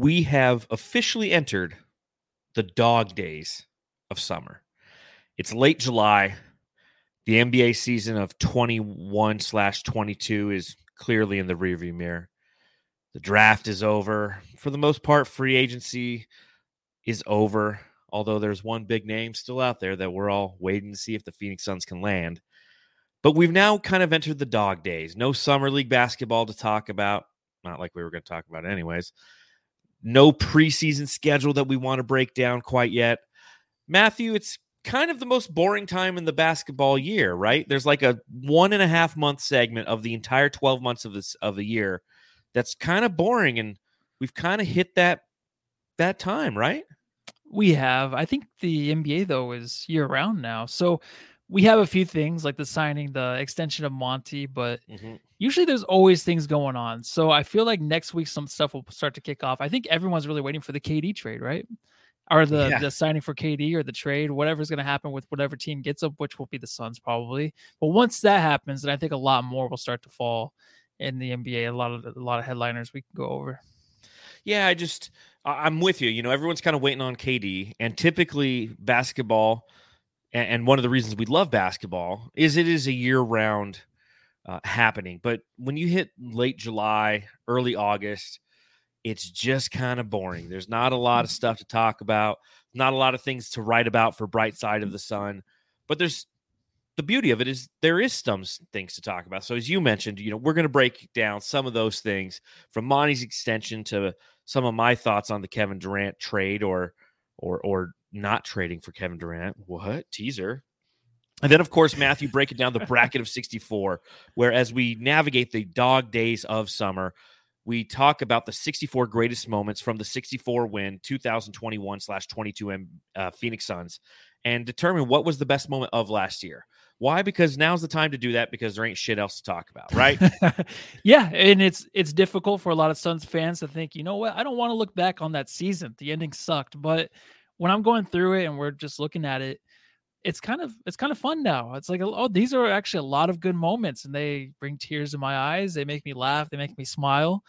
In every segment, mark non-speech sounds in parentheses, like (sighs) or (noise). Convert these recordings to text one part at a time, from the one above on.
we have officially entered the dog days of summer. It's late July. The NBA season of 21 slash 22 is clearly in the rearview mirror. The draft is over. For the most part, free agency is over, although there's one big name still out there that we're all waiting to see if the Phoenix Suns can land. But we've now kind of entered the dog days. No summer league basketball to talk about. Not like we were going to talk about, anyways. No preseason schedule that we want to break down quite yet. Matthew, it's kind of the most boring time in the basketball year, right? There's like a one and a half month segment of the entire 12 months of this of the year that's kind of boring. And we've kind of hit that that time, right? We have. I think the NBA though is year round now. So we have a few things like the signing, the extension of Monty, but mm-hmm. usually there's always things going on. So I feel like next week some stuff will start to kick off. I think everyone's really waiting for the KD trade, right? Or the, yeah. the signing for KD or the trade, whatever's going to happen with whatever team gets up, which will be the Suns probably. But once that happens, then I think a lot more will start to fall in the NBA. A lot of a lot of headliners we can go over. Yeah, I just I'm with you. You know, everyone's kind of waiting on KD, and typically basketball and, one of the reasons we love basketball is it is a year round uh, happening. But when you hit late July, early August, it's just kind of boring. There's not a lot of stuff to talk about, not a lot of things to write about for Bright Side of the Sun. But there's the beauty of it is there is some things to talk about. So as you mentioned, you know, we're going to break down some of those things from Monty's extension to some of my thoughts on the Kevin Durant trade or or or not trading for Kevin Durant. What teaser? And then, of course, Matthew breaking down the bracket of 64, where as we navigate the dog days of summer, we talk about the 64 greatest moments from the 64 win 2021 slash 22 uh, Phoenix Suns and determine what was the best moment of last year. Why? Because now's the time to do that because there ain't shit else to talk about, right? (laughs) yeah, and it's it's difficult for a lot of Suns fans to think, you know what, I don't want to look back on that season. The ending sucked, but when I'm going through it and we're just looking at it, it's kind of it's kind of fun now. It's like oh, these are actually a lot of good moments, and they bring tears in my eyes. They make me laugh. They make me smile,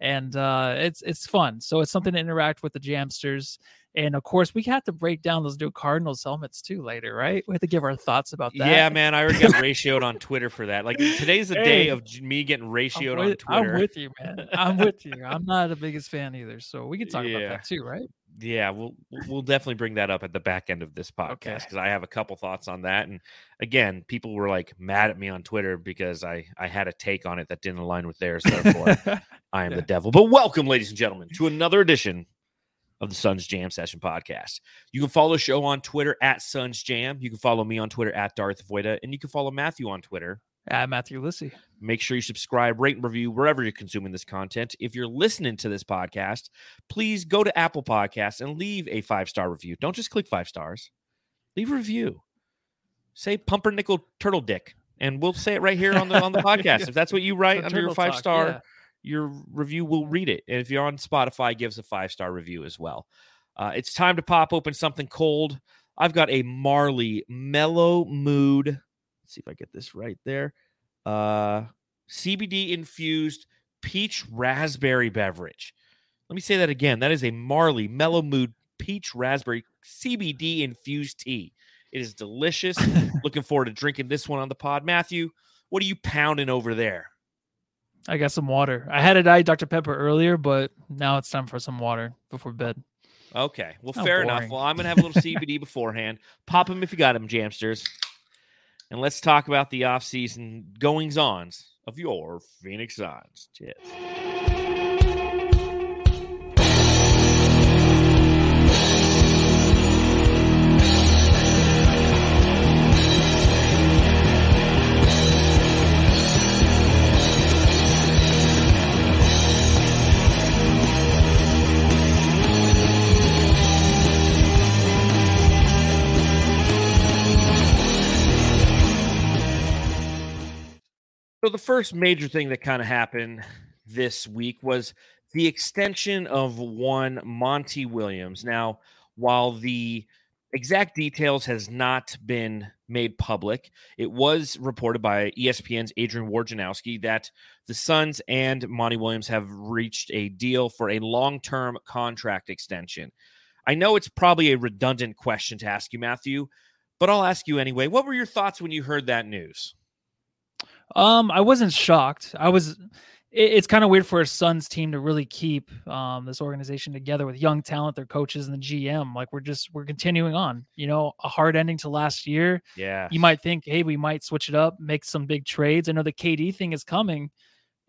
and uh, it's it's fun. So it's something to interact with the Jamsters. And of course, we have to break down those new Cardinals helmets too later, right? We have to give our thoughts about that. Yeah, man, I already got ratioed on Twitter for that. Like today's the hey, day of me getting ratioed with, on Twitter. I'm with you, man. I'm with you. I'm not the biggest fan either, so we can talk (laughs) yeah. about that too, right? Yeah, we'll we'll definitely bring that up at the back end of this podcast because okay. I have a couple thoughts on that. And again, people were like mad at me on Twitter because I I had a take on it that didn't align with theirs. Therefore, (laughs) I am yeah. the devil. But welcome, ladies and gentlemen, to another edition of the Suns Jam Session podcast. You can follow the show on Twitter at Suns Jam. You can follow me on Twitter at Darth Voida, and you can follow Matthew on Twitter at Matthew Lissy. Make sure you subscribe, rate, and review wherever you're consuming this content. If you're listening to this podcast, please go to Apple Podcasts and leave a five star review. Don't just click five stars, leave a review. Say pumpernickel turtle dick, and we'll say it right here on the on the (laughs) podcast. if that's what you write under your five talk, star. Yeah your review will read it. And if you're on Spotify, give us a five star review as well. Uh, it's time to pop open something cold. I've got a Marley Mellow Mood. Let's see if I get this right there. Uh, CBD infused peach raspberry beverage. Let me say that again. That is a Marley Mellow Mood peach raspberry CBD infused tea. It is delicious. (laughs) Looking forward to drinking this one on the pod. Matthew, what are you pounding over there? I got some water. I had a diet Dr. Pepper earlier, but now it's time for some water before bed. Okay. Well, fair boring. enough. Well, I'm going to have a little CBD (laughs) beforehand. Pop them if you got them, Jamsters. And let's talk about the off-season goings-ons of your Phoenix Suns. Cheers. So the first major thing that kind of happened this week was the extension of one Monty Williams. Now, while the exact details has not been made public. It was reported by ESPN's Adrian Wojnarowski that the Suns and Monty Williams have reached a deal for a long-term contract extension. I know it's probably a redundant question to ask you, Matthew, but I'll ask you anyway. What were your thoughts when you heard that news? Um, I wasn't shocked. I was it's kind of weird for a Suns team to really keep um, this organization together with young talent, their coaches and the GM. Like we're just we're continuing on. You know, a hard ending to last year. Yeah. You might think, hey, we might switch it up, make some big trades. I know the KD thing is coming,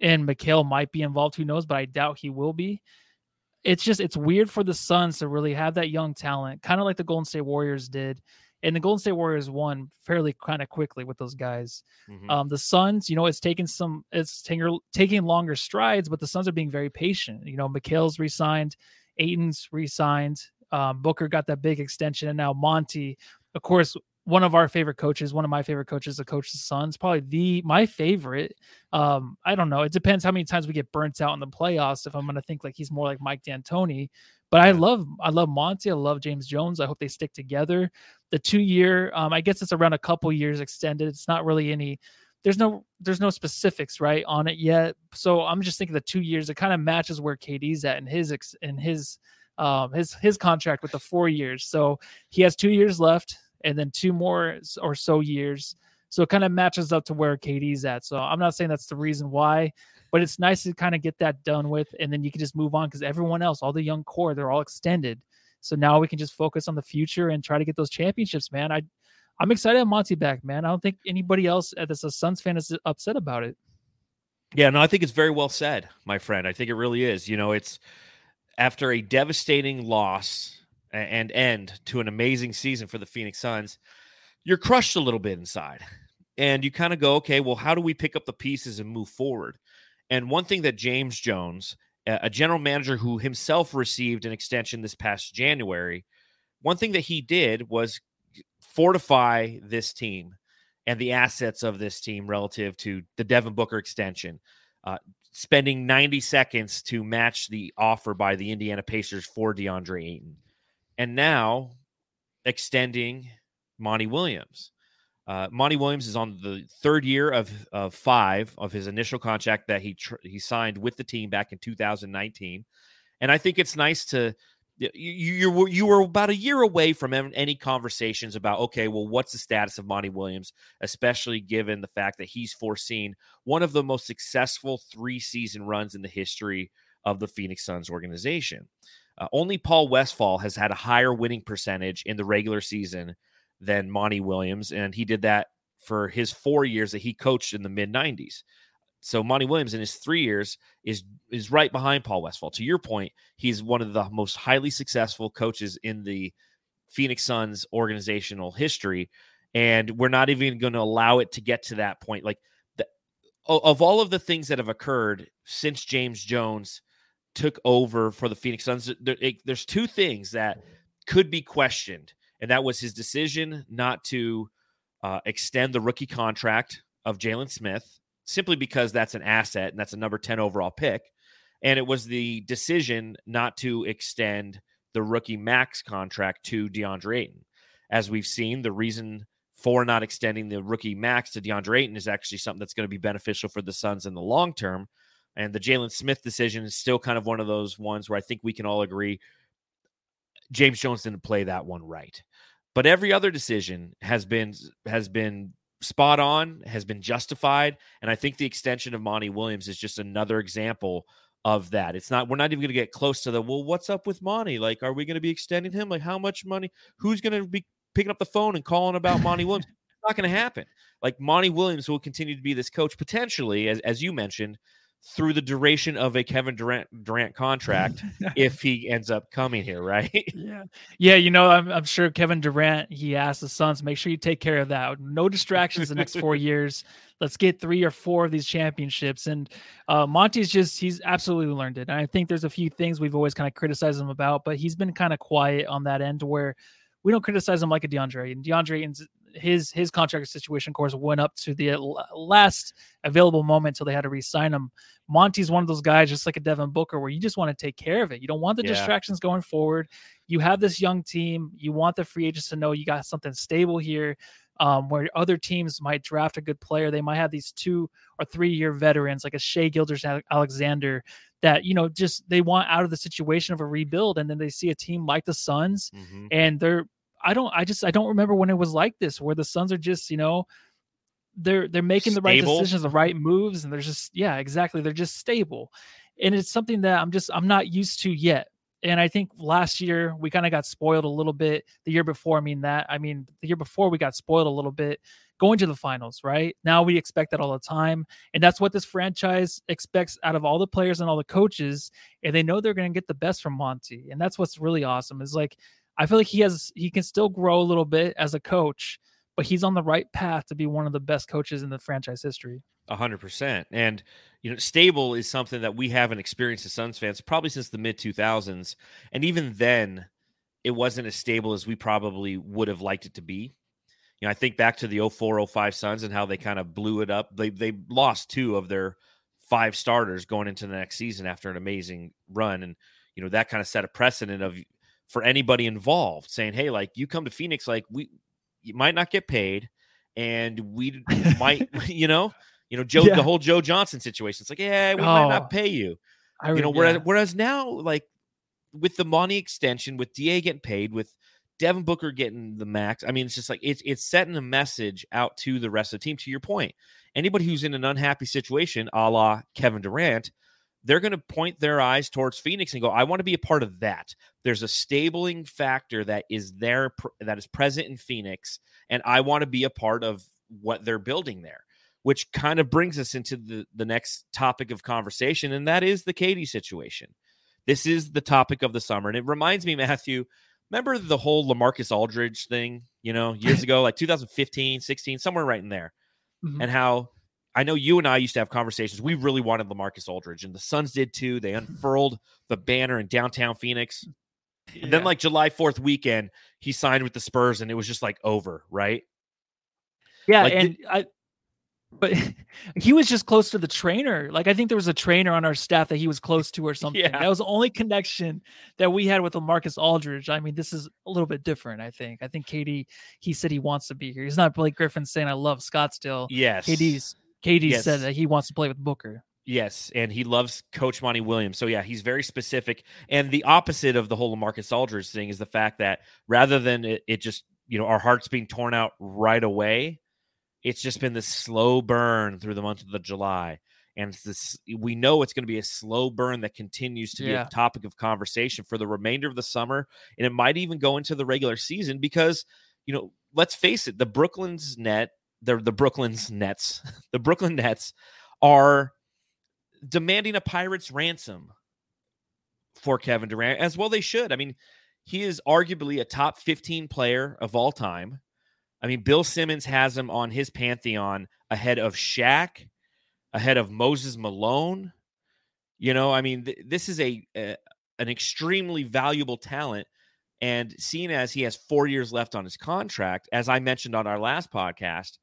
and Mikal might be involved. Who knows? But I doubt he will be. It's just it's weird for the Suns to really have that young talent, kind of like the Golden State Warriors did and the Golden State Warriors won fairly kind of quickly with those guys. Mm-hmm. Um, the Suns, you know, it's taking some, it's taking taking longer strides, but the Suns are being very patient. You know, Mikal's resigned, Ayton's resigned, um, Booker got that big extension, and now Monty, of course, one of our favorite coaches, one of my favorite coaches, the coach the Suns, probably the my favorite. Um, I don't know. It depends how many times we get burnt out in the playoffs. If I'm going to think like he's more like Mike D'Antoni, but I love I love Monty. I love James Jones. I hope they stick together. The two year, um, I guess it's around a couple years extended. It's not really any. There's no there's no specifics right on it yet. So I'm just thinking the two years. It kind of matches where KD's at in his ex, in his um, his his contract with the four years. So he has two years left, and then two more or so years. So it kind of matches up to where KD's at. So I'm not saying that's the reason why, but it's nice to kind of get that done with, and then you can just move on because everyone else, all the young core, they're all extended. So now we can just focus on the future and try to get those championships, man. I, I'm excited at Monty back, man. I don't think anybody else that's a Suns fan is upset about it. Yeah, no, I think it's very well said, my friend. I think it really is. You know, it's after a devastating loss and end to an amazing season for the Phoenix Suns, you're crushed a little bit inside. And you kind of go, okay, well, how do we pick up the pieces and move forward? And one thing that James Jones, a general manager who himself received an extension this past January, one thing that he did was fortify this team and the assets of this team relative to the Devin Booker extension, uh, spending 90 seconds to match the offer by the Indiana Pacers for DeAndre Ayton. And now extending Monty Williams. Uh, Monty Williams is on the third year of, of five of his initial contract that he tr- he signed with the team back in 2019, and I think it's nice to you you you were about a year away from any conversations about okay, well, what's the status of Monty Williams, especially given the fact that he's foreseen one of the most successful three season runs in the history of the Phoenix Suns organization. Uh, only Paul Westphal has had a higher winning percentage in the regular season than Monty Williams, and he did that for his four years that he coached in the mid 90s. So Monty Williams in his three years is is right behind Paul Westphal. To your point, he's one of the most highly successful coaches in the Phoenix Suns organizational history, and we're not even going to allow it to get to that point. Like the, of all of the things that have occurred since James Jones took over for the Phoenix Suns, there, it, there's two things that could be questioned and that was his decision not to uh, extend the rookie contract of Jalen Smith simply because that's an asset and that's a number 10 overall pick. And it was the decision not to extend the rookie max contract to DeAndre Ayton. As we've seen, the reason for not extending the rookie max to DeAndre Ayton is actually something that's going to be beneficial for the Suns in the long term. And the Jalen Smith decision is still kind of one of those ones where I think we can all agree James Jones didn't play that one right. But every other decision has been has been spot on, has been justified, and I think the extension of Monty Williams is just another example of that. It's not we're not even going to get close to the well, what's up with Monty? Like, are we going to be extending him? Like, how much money? Who's going to be picking up the phone and calling about Monty Williams? It's (laughs) not going to happen. Like Monty Williams will continue to be this coach potentially, as as you mentioned, through the duration of a Kevin Durant Durant contract (laughs) if he ends up coming here, right? (laughs) yeah. Yeah, you know, I'm, I'm sure Kevin Durant, he asked the Suns, make sure you take care of that. No distractions the next four (laughs) years. Let's get three or four of these championships. And uh, Monty's just, he's absolutely learned it. And I think there's a few things we've always kind of criticized him about, but he's been kind of quiet on that end where we don't criticize him like a DeAndre. And DeAndre his his contract situation, of course, went up to the last available moment until they had to re-sign him. Monty's one of those guys, just like a Devin Booker, where you just want to take care of it. You don't want the yeah. distractions going forward. You have this young team. You want the free agents to know you got something stable here. Um, where other teams might draft a good player, they might have these two or three year veterans like a Shai Gilders Alexander that you know just they want out of the situation of a rebuild, and then they see a team like the Suns, mm-hmm. and they're I don't I just I don't remember when it was like this where the Suns are just you know they're they're making the right decisions, the right moves, and they're just yeah, exactly. They're just stable. And it's something that I'm just I'm not used to yet. And I think last year we kind of got spoiled a little bit. The year before, I mean that I mean the year before we got spoiled a little bit going to the finals, right? Now we expect that all the time. And that's what this franchise expects out of all the players and all the coaches. And they know they're going to get the best from Monty. And that's what's really awesome is like, I feel like he has, he can still grow a little bit as a coach, but he's on the right path to be one of the best coaches in the franchise history. A hundred percent. And you know, stable is something that we haven't experienced as Suns fans probably since the mid two thousands. And even then, it wasn't as stable as we probably would have liked it to be. You know, I think back to the 04 05 Suns and how they kind of blew it up. They they lost two of their five starters going into the next season after an amazing run. And, you know, that kind of set a precedent of for anybody involved saying, Hey, like you come to Phoenix, like we you might not get paid, and we might, (laughs) (laughs) you know, you know, Joe, yeah. the whole Joe Johnson situation. It's like, yeah, we oh, might not oh, pay you. I, you know, whereas yeah. whereas now, like with the Monty extension, with Da getting paid, with Devin Booker getting the max. I mean, it's just like it's it's setting a message out to the rest of the team. To your point, anybody who's in an unhappy situation, a la Kevin Durant, they're going to point their eyes towards Phoenix and go, I want to be a part of that. There's a stabling factor that is there, that is present in Phoenix, and I want to be a part of what they're building there. Which kind of brings us into the, the next topic of conversation, and that is the KD situation. This is the topic of the summer. And it reminds me, (laughs) Matthew, remember the whole Lamarcus Aldridge thing, you know, years (laughs) ago, like 2015, 16, somewhere right in there, mm-hmm. and how I know you and I used to have conversations. We really wanted Lamarcus Aldridge, and the Suns did too. They (laughs) unfurled the banner in downtown Phoenix. Yeah. And then, like July 4th weekend, he signed with the Spurs, and it was just like over, right? Yeah. Like, and I, but (laughs) he was just close to the trainer. Like I think there was a trainer on our staff that he was close to or (laughs) something. Yeah. That was the only connection that we had with Marcus Aldridge. I mean, this is a little bit different. I think. I think KD. He said he wants to be here. He's not Blake Griffin saying I love Scottsdale. Yes. KD's KD yes. said that he wants to play with Booker. Yes, and he loves Coach Monty Williams. So yeah, he's very specific. And the opposite of the whole Marcus Aldridge thing is the fact that rather than it, it just you know our hearts being torn out right away it's just been this slow burn through the month of the July. And this we know it's going to be a slow burn that continues to yeah. be a topic of conversation for the remainder of the summer. And it might even go into the regular season because, you know, let's face it, the Brooklyn's net, the the Brooklyn's Nets, (laughs) the Brooklyn Nets are demanding a pirate's ransom for Kevin Durant, as well they should. I mean, he is arguably a top 15 player of all time. I mean, Bill Simmons has him on his pantheon ahead of Shaq, ahead of Moses Malone. You know, I mean, th- this is a, a an extremely valuable talent. And seeing as he has four years left on his contract, as I mentioned on our last podcast,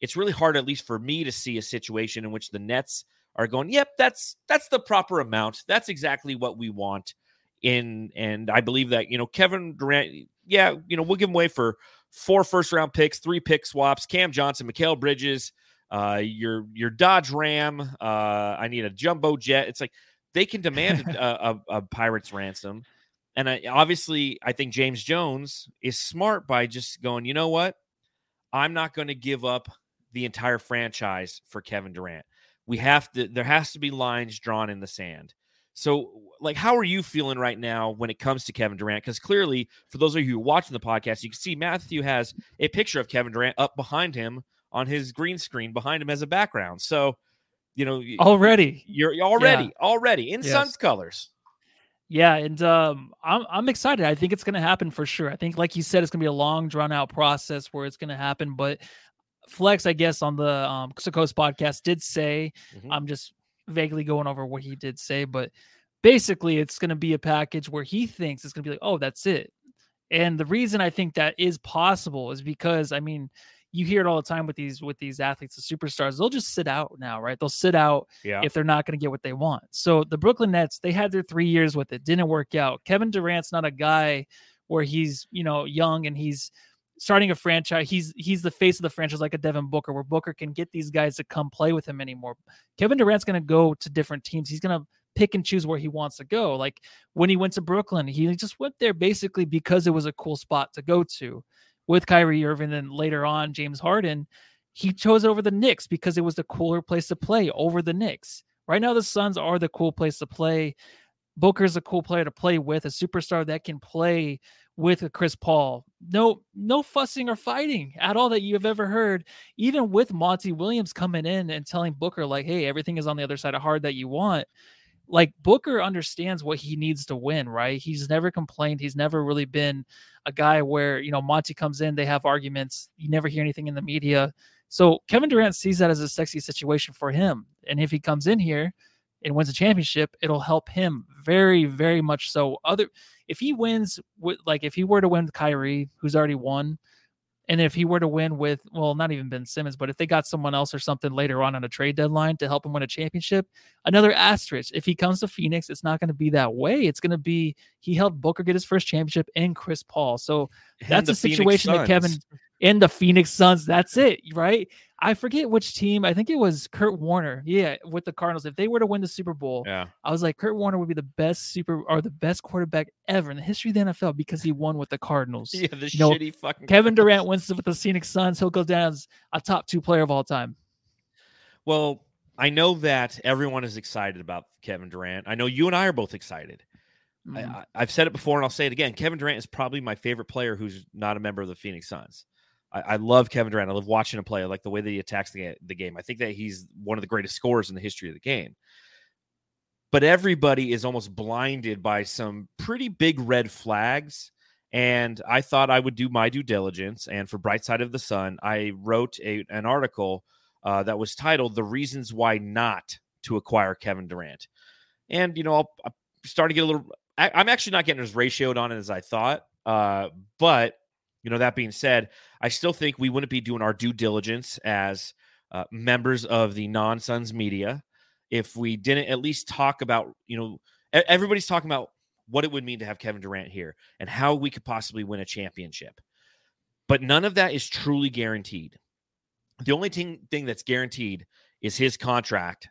it's really hard, at least for me, to see a situation in which the Nets are going, "Yep, that's that's the proper amount. That's exactly what we want." In and I believe that you know Kevin Durant, yeah, you know we'll give him away for four first round picks, three pick swaps, Cam Johnson, Mikal Bridges, uh, your your Dodge Ram. Uh, I need a jumbo jet. It's like they can demand a, (laughs) a, a, pirate's ransom, and I, obviously, I think James Jones is smart by just going. You know what? I'm not going to give up the entire franchise for Kevin Durant. We have to. There has to be lines drawn in the sand. So, like, how are you feeling right now when it comes to Kevin Durant? Because clearly, for those of you who are watching the podcast, you can see Matthew has a picture of Kevin Durant up behind him on his green screen behind him as a background. So, you know, already you're already yeah. already in yes. Suns colors. Yeah, and um, I'm I'm excited. I think it's going to happen for sure. I think, like you said, it's going to be a long, drawn out process where it's going to happen. But Flex, I guess, on the um, Coast podcast did say, mm-hmm. I'm just vaguely going over what he did say, but basically it's going to be a package where he thinks it's going to be like, oh, that's it. And the reason I think that is possible is because, I mean, you hear it all the time with these with these athletes, the superstars. They'll just sit out now, right? They'll sit out yeah. if they're not going to get what they want. So the Brooklyn Nets, they had their three years with it, didn't work out. Kevin Durant's not a guy where he's you know young and he's starting a franchise. He's he's the face of the franchise like a Devin Booker, where Booker can get these guys to come play with him anymore. Kevin Durant's going to go to different teams. He's going to pick and choose where he wants to go. Like when he went to Brooklyn, he just went there basically because it was a cool spot to go to. With Kyrie Irving and later on James Harden, he chose over the Knicks because it was the cooler place to play over the Knicks. Right now, the Suns are the cool place to play. Booker's a cool player to play with, a superstar that can play with Chris Paul. No, no fussing or fighting at all that you have ever heard. Even with Monty Williams coming in and telling Booker, like, hey, everything is on the other side of hard that you want. Like Booker understands what he needs to win, right? He's never complained. He's never really been a guy where, you know, Monty comes in, they have arguments. You never hear anything in the media. So Kevin Durant sees that as a sexy situation for him. And if he comes in here and wins a championship, it'll help him very, very much so. Other if he wins with like if he were to win with Kyrie, who's already won, and if he were to win with well, not even Ben Simmons, but if they got someone else or something later on on a trade deadline to help him win a championship, another asterisk. If he comes to Phoenix, it's not going to be that way. It's going to be he helped Booker get his first championship and Chris Paul. So that's a situation that Kevin in the Phoenix Suns. That's it, right? I forget which team. I think it was Kurt Warner. Yeah, with the Cardinals. If they were to win the Super Bowl, yeah, I was like, Kurt Warner would be the best super or the best quarterback ever in the history of the NFL because he won with the Cardinals. (laughs) Yeah, the you shitty know, fucking Kevin Durant wins with the Phoenix Suns. He'll go down as a top two player of all time. Well, I know that everyone is excited about Kevin Durant. I know you and I are both excited. Mm-hmm. I, I've said it before and I'll say it again. Kevin Durant is probably my favorite player who's not a member of the Phoenix Suns. I, I, love Kevin Durant. I love watching him play. I like the way that he attacks the, the game. I think that he's one of the greatest scorers in the history of the game. But everybody is almost blinded by some pretty big red flags. And I thought I would do my due diligence. And for Bright Side of the Sun, I wrote a, an article uh, that was titled The Reasons Why Not to Acquire Kevin Durant. And, you know, I'll, I'll start to get a little, I, am actually not getting as ratioed on it as I thought. Uh, but you know, that being said, I still think we wouldn't be doing our due diligence as uh, members of the non Suns media if we didn't at least talk about, you know, everybody's talking about what it would mean to have Kevin Durant here and how we could possibly win a championship. But none of that is truly guaranteed. The only thing, thing that's guaranteed is his contract.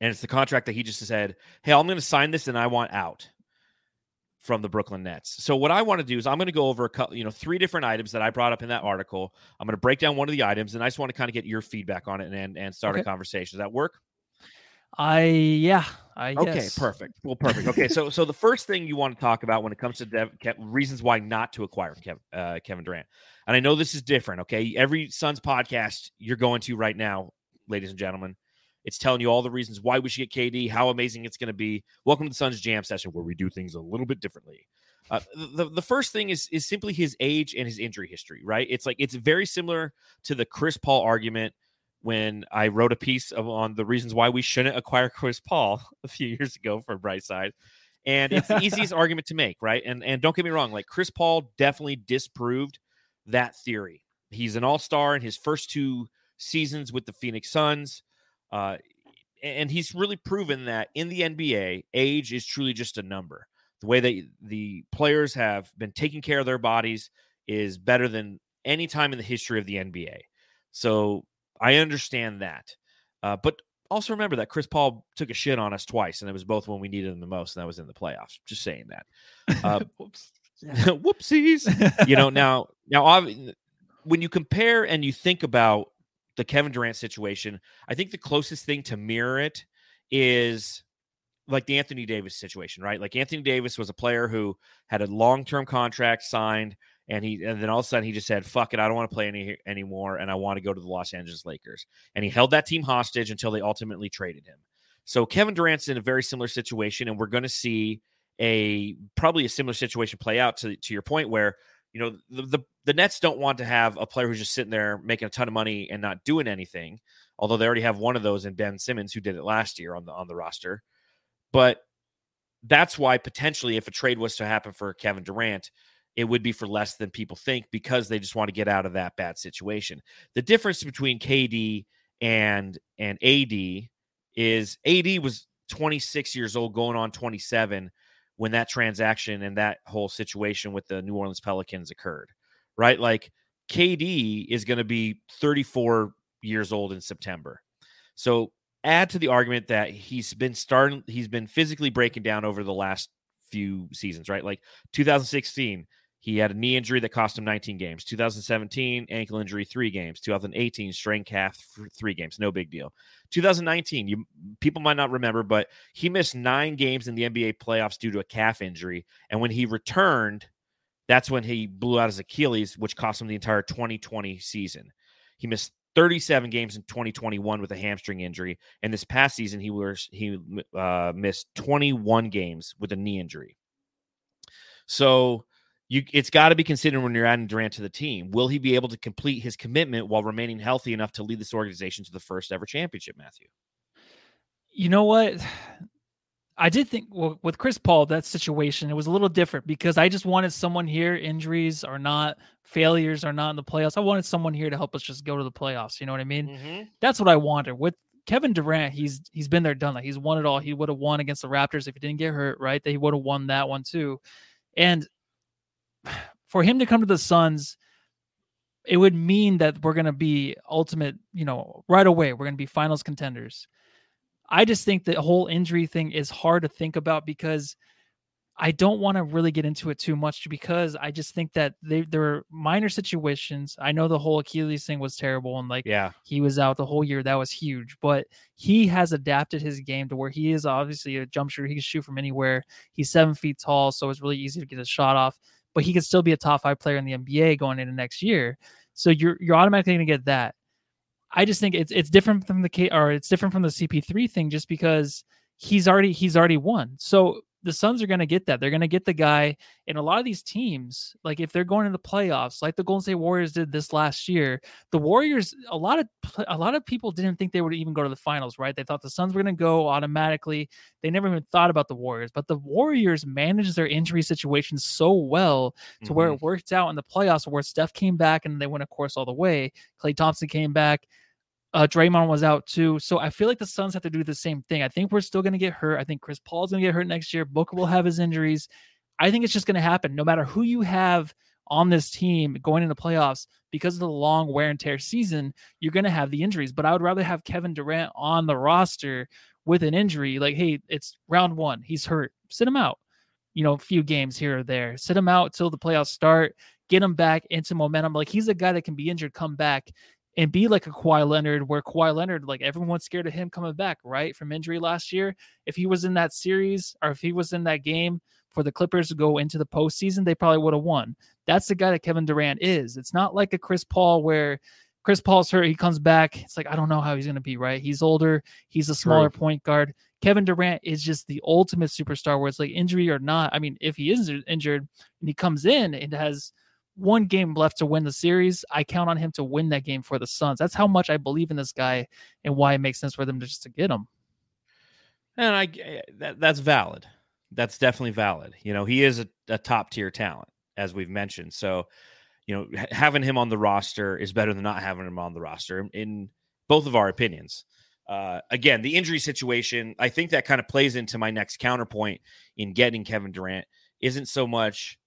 And it's the contract that he just said, Hey, I'm going to sign this and I want out from the Brooklyn Nets. So what I want to do is I'm going to go over a couple, you know, three different items that I brought up in that article. I'm going to break down one of the items, and I just want to kind of get your feedback on it and and start okay. a conversation. Does that work? I yeah. I okay, guess. perfect. Well, (laughs) perfect. Okay, so so the first thing you want to talk about when it comes to Dev, reasons why not to acquire Kevin, uh, Kevin Durant, and I know this is different. Okay, every Suns podcast you're going to right now, ladies and gentlemen, it's telling you all the reasons why we should get KD, how amazing it's going to be. Welcome to the Suns Jam session where we do things a little bit differently. Uh, the the first thing is is simply his age and his injury history, right? It's like it's very similar to the Chris Paul argument when I wrote a piece of, on the reasons why we shouldn't acquire Chris Paul (laughs) a few years ago for Brightside. And it's the easiest (laughs) argument to make, right? And and don't get me wrong, like Chris Paul definitely disproved that theory. He's an all-star in his first two seasons with the Phoenix Suns. Uh, and he's really proven that in the NBA, age is truly just a number. The way that the players have been taking care of their bodies is better than any time in the history of the NBA. So I understand that. Uh, but also remember that Chris Paul took a shit on us twice, and it was both when we needed him the most, and that was in the playoffs. Just saying that. Uh, (laughs) (laughs) whoopsies. you know, (laughs) now, now, when you compare and you think about the Kevin Durant situation, I think the closest thing to mirror it is like the Anthony Davis situation, right? Like Anthony Davis was a player who had a long-term contract signed and he and then all of a sudden he just said, "Fuck it, I don't want to play any anymore and I want to go to the Los Angeles Lakers." And he held that team hostage until they ultimately traded him. So Kevin Durant's in a very similar situation and we're going to see a probably a similar situation play out to to your point where you know the, the, the Nets don't want to have a player who's just sitting there making a ton of money and not doing anything. Although they already have one of those in Ben Simmons who did it last year on the on the roster, but that's why potentially if a trade was to happen for Kevin Durant, it would be for less than people think because they just want to get out of that bad situation. The difference between KD and and AD is AD was 26 years old going on 27 when that transaction and that whole situation with the New Orleans Pelicans occurred. Right? Like KD is going to be 34 years old in September. So add to the argument that he's been starting he's been physically breaking down over the last few seasons, right? Like 2016, he had a knee injury that cost him 19 games. 2017, ankle injury, three games. 2018, strain calf, three games. No big deal. 2019, you people might not remember, but he missed nine games in the NBA playoffs due to a calf injury. And when he returned, that's when he blew out his Achilles, which cost him the entire 2020 season. He missed 37 games in 2021 with a hamstring injury, and this past season he was he uh, missed 21 games with a knee injury. So you it's got to be considered when you're adding Durant to the team. Will he be able to complete his commitment while remaining healthy enough to lead this organization to the first ever championship, Matthew? You know what? I did think well, with Chris Paul, that situation, it was a little different because I just wanted someone here, injuries or not, failures are not in the playoffs. I wanted someone here to help us just go to the playoffs. You know what I mean? Mm-hmm. That's what I wanted. With Kevin Durant, he's he's been there, done that. He's won it all. He would have won against the Raptors if he didn't get hurt, right? That he would have won that one too. And for him to come to the Suns, it would mean that we're going to be ultimate, you know, right away. We're going to be finals contenders. I just think the whole injury thing is hard to think about because I don't want to really get into it too much because I just think that they, there are minor situations. I know the whole Achilles thing was terrible and like yeah, he was out the whole year. That was huge, but he has adapted his game to where he is obviously a jump shooter. He can shoot from anywhere. He's seven feet tall, so it's really easy to get a shot off but he could still be a top five player in the NBA going into next year. So you're you're automatically going to get that. I just think it's it's different from the K or it's different from the CP3 thing just because he's already he's already won. So the Suns are going to get that. They're going to get the guy. And a lot of these teams, like if they're going into the playoffs, like the Golden State Warriors did this last year, the Warriors, a lot of a lot of people didn't think they would even go to the finals, right? They thought the Suns were going to go automatically. They never even thought about the Warriors, but the Warriors managed their injury situation so well to mm-hmm. where it mm-hmm. worked out in the playoffs, where Steph came back and they went, of course, all the way. Klay Thompson came back. Uh, Draymond was out too. So I feel like the Suns have to do the same thing. I think we're still going to get hurt. I think Chris Paul's going to get hurt next year. Booker will have his injuries. I think it's just going to happen no matter who you have on this team going into playoffs because of the long wear and tear season, you're going to have the injuries. But I would rather have Kevin Durant on the roster with an injury. Like, hey, it's round one. He's hurt. Sit him out, you know, a few games here or there. Sit him out till the playoffs start. Get him back into momentum. Like, he's a guy that can be injured, come back, and be like a Kawhi Leonard, where Kawhi Leonard, like everyone's scared of him coming back, right, from injury last year. If he was in that series or if he was in that game for the Clippers to go into the postseason, they probably would have won. That's the guy that Kevin Durant is. It's not like a Chris Paul where Chris Paul's hurt, he comes back. It's like, I don't know how he's going to be, right? He's older, he's a smaller True. point guard. Kevin Durant is just the ultimate superstar where it's like injury or not. I mean, if he is injured and he comes in and has – one game left to win the series. I count on him to win that game for the Suns. That's how much I believe in this guy and why it makes sense for them to just to get him. And I eh, that, that's valid. That's definitely valid. You know, he is a, a top tier talent, as we've mentioned. So, you know, having him on the roster is better than not having him on the roster in both of our opinions. Uh, again, the injury situation, I think that kind of plays into my next counterpoint in getting Kevin Durant isn't so much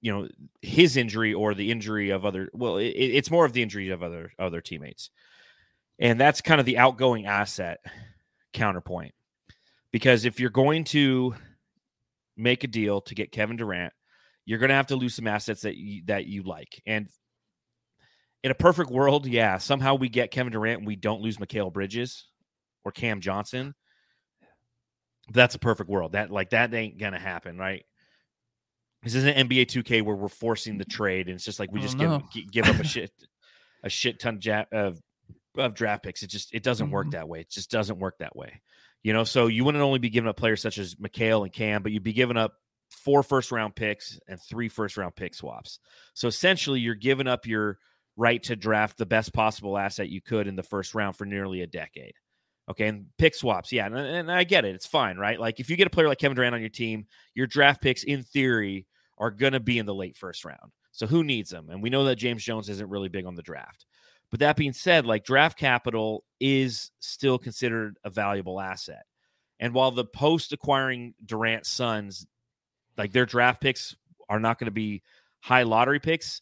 you know his injury or the injury of other well it, it's more of the injury of other other teammates. And that's kind of the outgoing asset counterpoint. Because if you're going to make a deal to get Kevin Durant you're going to have to lose some assets that you, that you like. And in a perfect world yeah somehow we get Kevin Durant and we don't lose Mikal Bridges or Cam Johnson. That's a perfect world. That like that ain't going to happen right this isn't NBA 2K where we're forcing the trade, and it's just like we just give give up a (laughs) shit a shit ton of of draft picks. It just it doesn't mm-hmm. work that way. It just doesn't work that way. You know, so you wouldn't only be giving up players such as Mikal and Cam, but you'd be giving up four first round picks and three first round pick swaps. So essentially, you're giving up your right to draft the best possible asset you could in the first round for nearly a decade. Okay, and pick swaps, yeah, and, and, I get it. It's fine, right? Like if you get a player like Kevin Durant on your team, your draft picks, in theory, are going to be in the late first round. So who needs them? And we know that James Jones isn't really big on the draft. But that being said, like draft capital is still considered a valuable asset. And while the post acquiring Durant Suns, like their draft picks are not going to be high lottery picks,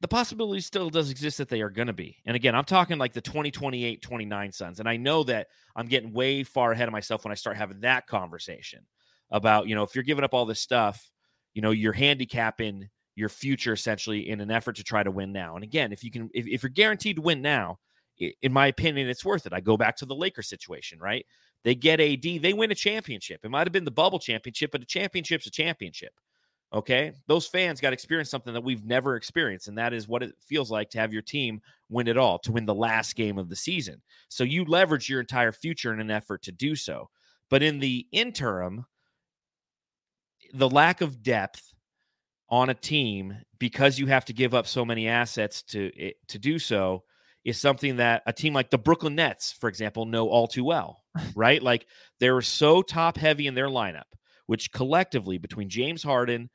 the possibility still does exist that they are going to be. And again, I'm talking like the 2028, 29 Suns. And I know that I'm getting way far ahead of myself when I start having that conversation about, you know, if you're giving up all this stuff, you know, you're handicapping your future essentially in an effort to try to win now. And again, if you can, if, if you're guaranteed to win now, in my opinion, it's worth it. I go back to the Lakers situation, right? They get AD, they win a championship. It might have been the bubble championship, but a championship's a championship. Okay. Those fans got experience something that we've never experienced. And that is what it feels like to have your team win it all, to win the last game of the season. So you leverage your entire future in an effort to do so. But in the interim, the lack of depth on a team because you have to give up so many assets to eh, to do so is something that a team like the Brooklyn Nets, for example, know all too well, (laughs) right? like they were so top heavy in their lineup, which collectively between James Harden,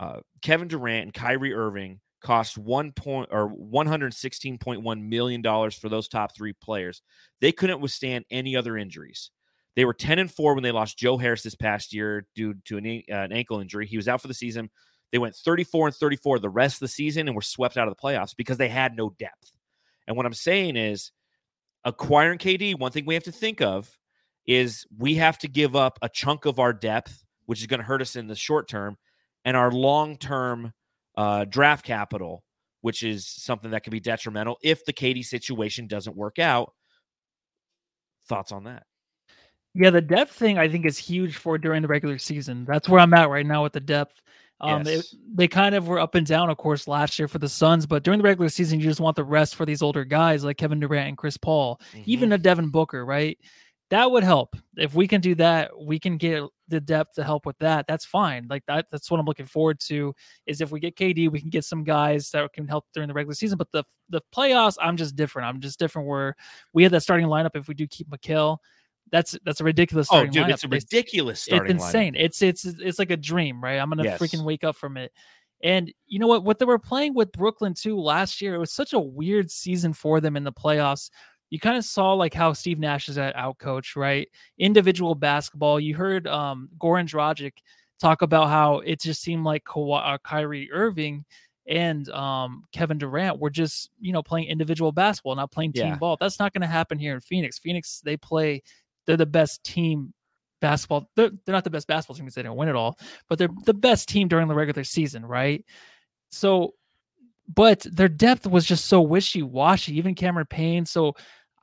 uh, Kevin Durant, and Kyrie Irving cost one point or one hundred sixteen point one million dollars for those top three players. They couldn't withstand any other injuries. They were ten and four when they lost Joe Harris this past year due to an, uh, an ankle injury. He was out for the season. They went 34 and 34 the rest of the season and were swept out of the playoffs because they had no depth. And what I'm saying is, acquiring KD, one thing we have to think of is we have to give up a chunk of our depth, which is going to hurt us in the short term, and our long term uh, draft capital, which is something that can be detrimental if the KD situation doesn't work out. Thoughts on that? Yeah, the depth thing I think is huge for during the regular season. That's where I'm at right now with the depth. Um, yes. they, they kind of were up and down, of course, last year for the Suns, but during the regular season, you just want the rest for these older guys like Kevin Durant and Chris Paul, mm-hmm. even a Devin Booker, right? That would help. If we can do that, we can get the depth to help with that. That's fine. Like that, that's what I'm looking forward to. Is if we get KD, we can get some guys that can help during the regular season. But the the playoffs, I'm just different. I'm just different. Where we have that starting lineup. If we do keep Mikal, that's that's a ridiculous oh dude lineup. it's a ridiculous starting it's insane lineup. it's it's it's like a dream right i'm gonna yes. freaking wake up from it and you know what what they were playing with brooklyn too last year it was such a weird season for them in the playoffs you kind of saw like how steve nash is at out coach right individual basketball you heard um goran dragic talk about how it just seemed like Ka- uh, kyrie irving and um, Kevin Durant were just you know playing individual basketball, not playing team yeah. ball. That's not going to happen here in Phoenix. Phoenix they play they're the best team basketball. They're, they're not the best basketball team because they didn't win it all, but they're the best team during the regular season, right? So, but their depth was just so wishy washy. Even Cameron Payne. So,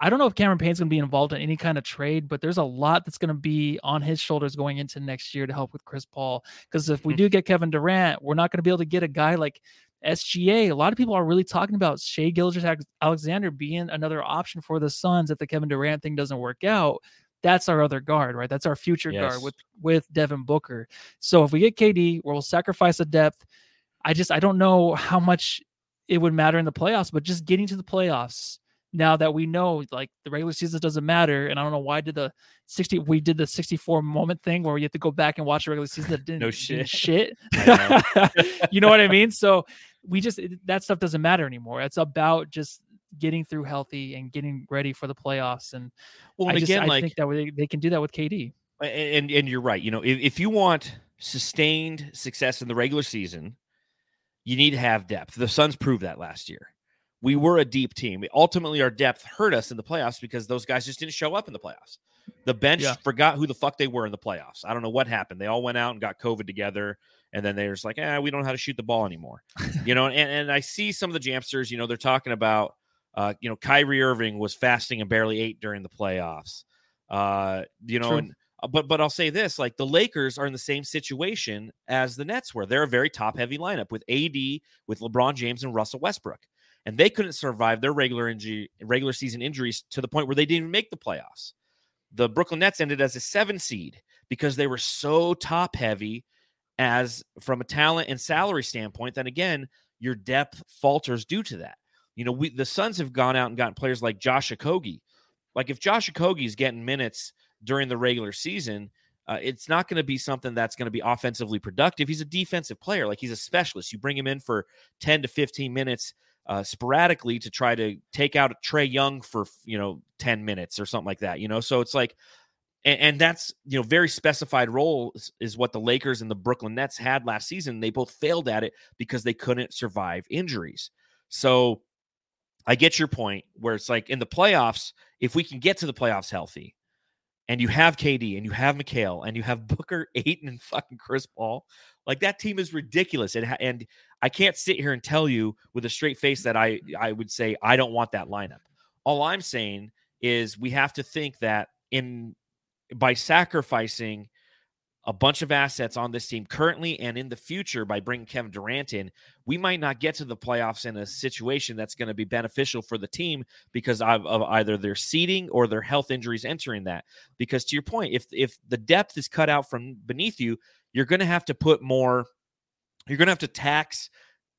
I don't know if Cameron Payne's going to be involved in any kind of trade, but there's a lot that's going to be on his shoulders going into next year to help with Chris Paul. Because if we mm-hmm. do get Kevin Durant, we're not going to be able to get a guy like SGA. A lot of people are really talking about Shai Gilgeous-Alexander being another option for the Suns if the Kevin Durant thing doesn't work out that's our other guard, right? That's our future yes. guard with with Devin Booker. So if we get KD, we'll sacrifice a depth. I just I don't know how much it would matter in the playoffs, but just getting to the playoffs now that we know like the regular season doesn't matter, and I don't know why did the sixty we did the sixty four moment thing where you have to go back and watch the regular season that (laughs) didn't no shit shit. (laughs) Know. (laughs) you know what I mean? So we just that stuff doesn't matter anymore. It's about just getting through healthy and getting ready for the playoffs. And well, I just, again, I like, think that they, they can do that with KD. And and you're right. You know, if, if you want sustained success in the regular season, you need to have depth. The Suns proved that last year. We were a deep team. Ultimately, our depth hurt us in the playoffs because those guys just didn't show up in the playoffs. The bench yeah. forgot who the fuck they were in the playoffs. I don't know what happened. They all went out and got COVID together, and then they're just like, "eh, we don't know how to shoot the ball anymore." you know, and, and I see some of the Jamsters. You know, they're talking about uh, you know, Kyrie Irving was fasting and barely ate during the playoffs. Uh, you know, True. and uh, but but I'll say this: like the Lakers are in the same situation as the Nets were. They're a very top heavy lineup with AD, with LeBron James and Russell Westbrook, and they couldn't survive their regular injury, regular season injuries to the point where they didn't even make the playoffs. The Brooklyn Nets ended as a seven seed because they were so top heavy as from a talent and salary standpoint. Then again, your depth falters due to that. You know, we the Suns have gone out and gotten players like Josh Okogie. Like if Josh Okogie is getting minutes during the regular season, uh, it's not going to be something that's going to be offensively productive. He's a defensive player, like he's a specialist. You bring him in for 10 to 15 minutes uh, sporadically to try to take out Trae Young for, you know, 10 minutes or something like that, you know? So it's like, and, that's, you know, very specified role is what the Lakers and the Brooklyn Nets had last season. They both failed at it because they couldn't survive injuries. So I get your point where it's like in the playoffs, if we can get to the playoffs healthy, and you have KD and you have Mikal and you have (laughs) Booker, Ayton, and fucking Chris Paul, like that team is ridiculous. And and I can't sit here and tell you with a straight face that I I would say I don't want that lineup. All I'm saying is we have to think that in by sacrificing a bunch of assets on this team currently and in the future by bringing Kevin Durant in, we might not get to the playoffs in a situation that's going to be beneficial for the team because of, of, either their seeding or their health injuries entering that. Because to your point, if if the depth is cut out from beneath you, you're going to have to put more. You're going to have to tax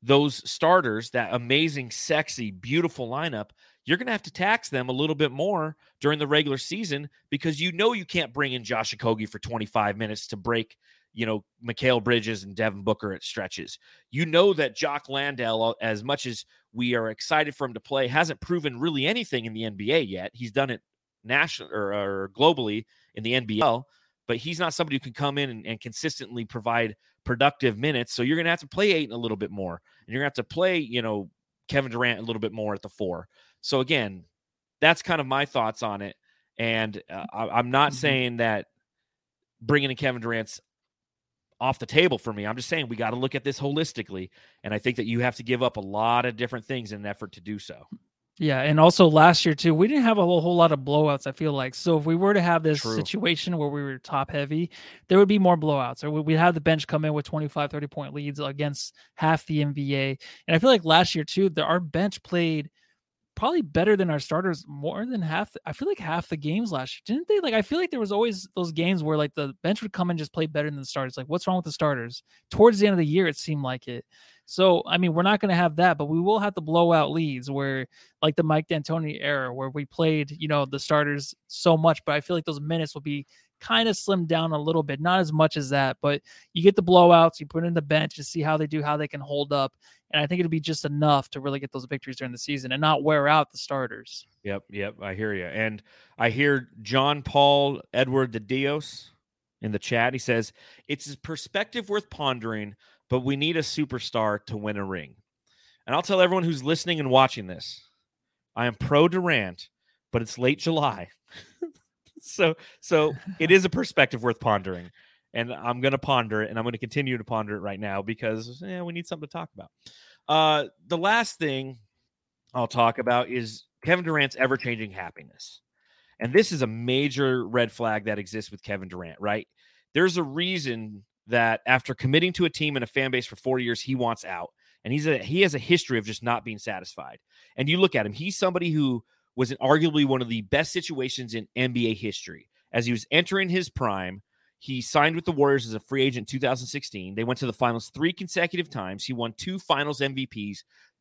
those starters, that amazing, sexy, beautiful lineup you're going to have to tax them a little bit more during the regular season because you know you can't bring in Josh Okogie for 25 minutes to break, you know, Mikal Bridges and Devin Booker at stretches. You know that Jock Landale, uh, as much as we are excited for him to play, hasn't proven really anything in the NBA yet. He's done it national or, or globally in the NBL, but he's not somebody who can come in and, and consistently provide productive minutes. So you're going to have to play Ayton a little bit more, and you're going to have to play, you know, Kevin Durant a little bit more at the four. So again, that's kind of my thoughts on it. And uh, I, am not mm-hmm. saying that bringing in Kevin Durant's off the table for me. I'm just saying we got to look at this holistically. And I think that you have to give up a lot of different things in an effort to do so. Yeah, and also last year too, we didn't have a whole, whole lot of blowouts. I feel like so if we were to have this True. situation where we were top heavy, there would be more blowouts, or we'd have the bench come in with 25, 30 point leads against half the NBA. And I feel like last year too, our bench played probably better than our starters more than half. I feel like half the games last year, didn't they? Like, I feel like there was always those games where like the bench would come and just play better than the starters. Like, what's wrong with the starters? Towards the end of the year, it seemed like it. So, I mean, we're not going to have that, but we will have the blowout leads where, like the Mike D'Antoni era, where we played, you know, the starters so much. But I feel like those minutes will be kind of slimmed down a little bit, not as much as that, but you get the blowouts, you put in the bench to see how they do, how they can hold up. And I think it'll be just enough to really get those victories during the season and not wear out the starters. Yep, yep, I hear you. And I hear John Paul Edward de Dios in the chat. He says, It's a perspective worth pondering, but we need a superstar to win a ring. And I'll tell everyone who's listening and watching this I am pro Durant, but it's late July. (laughs) so so it is a perspective worth pondering and i'm going to ponder it and i'm going to continue to ponder it right now because yeah, we need something to talk about. Uh the last thing i'll talk about is kevin durant's ever-changing happiness. And this is a major red flag that exists with kevin durant right? There's a reason that after committing to a team and a fan base for four years he wants out. And he's a he has a history of just not being satisfied. And you look at him he's somebody who was in arguably one of the best situations in NBA history. As he was entering his prime, he signed with the Warriors as a free agent in 2016. They went to the finals three consecutive times. He won two finals MVPs,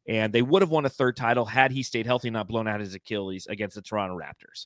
and they would have won a third title had he stayed healthy and not blown out his Achilles against the Toronto Raptors.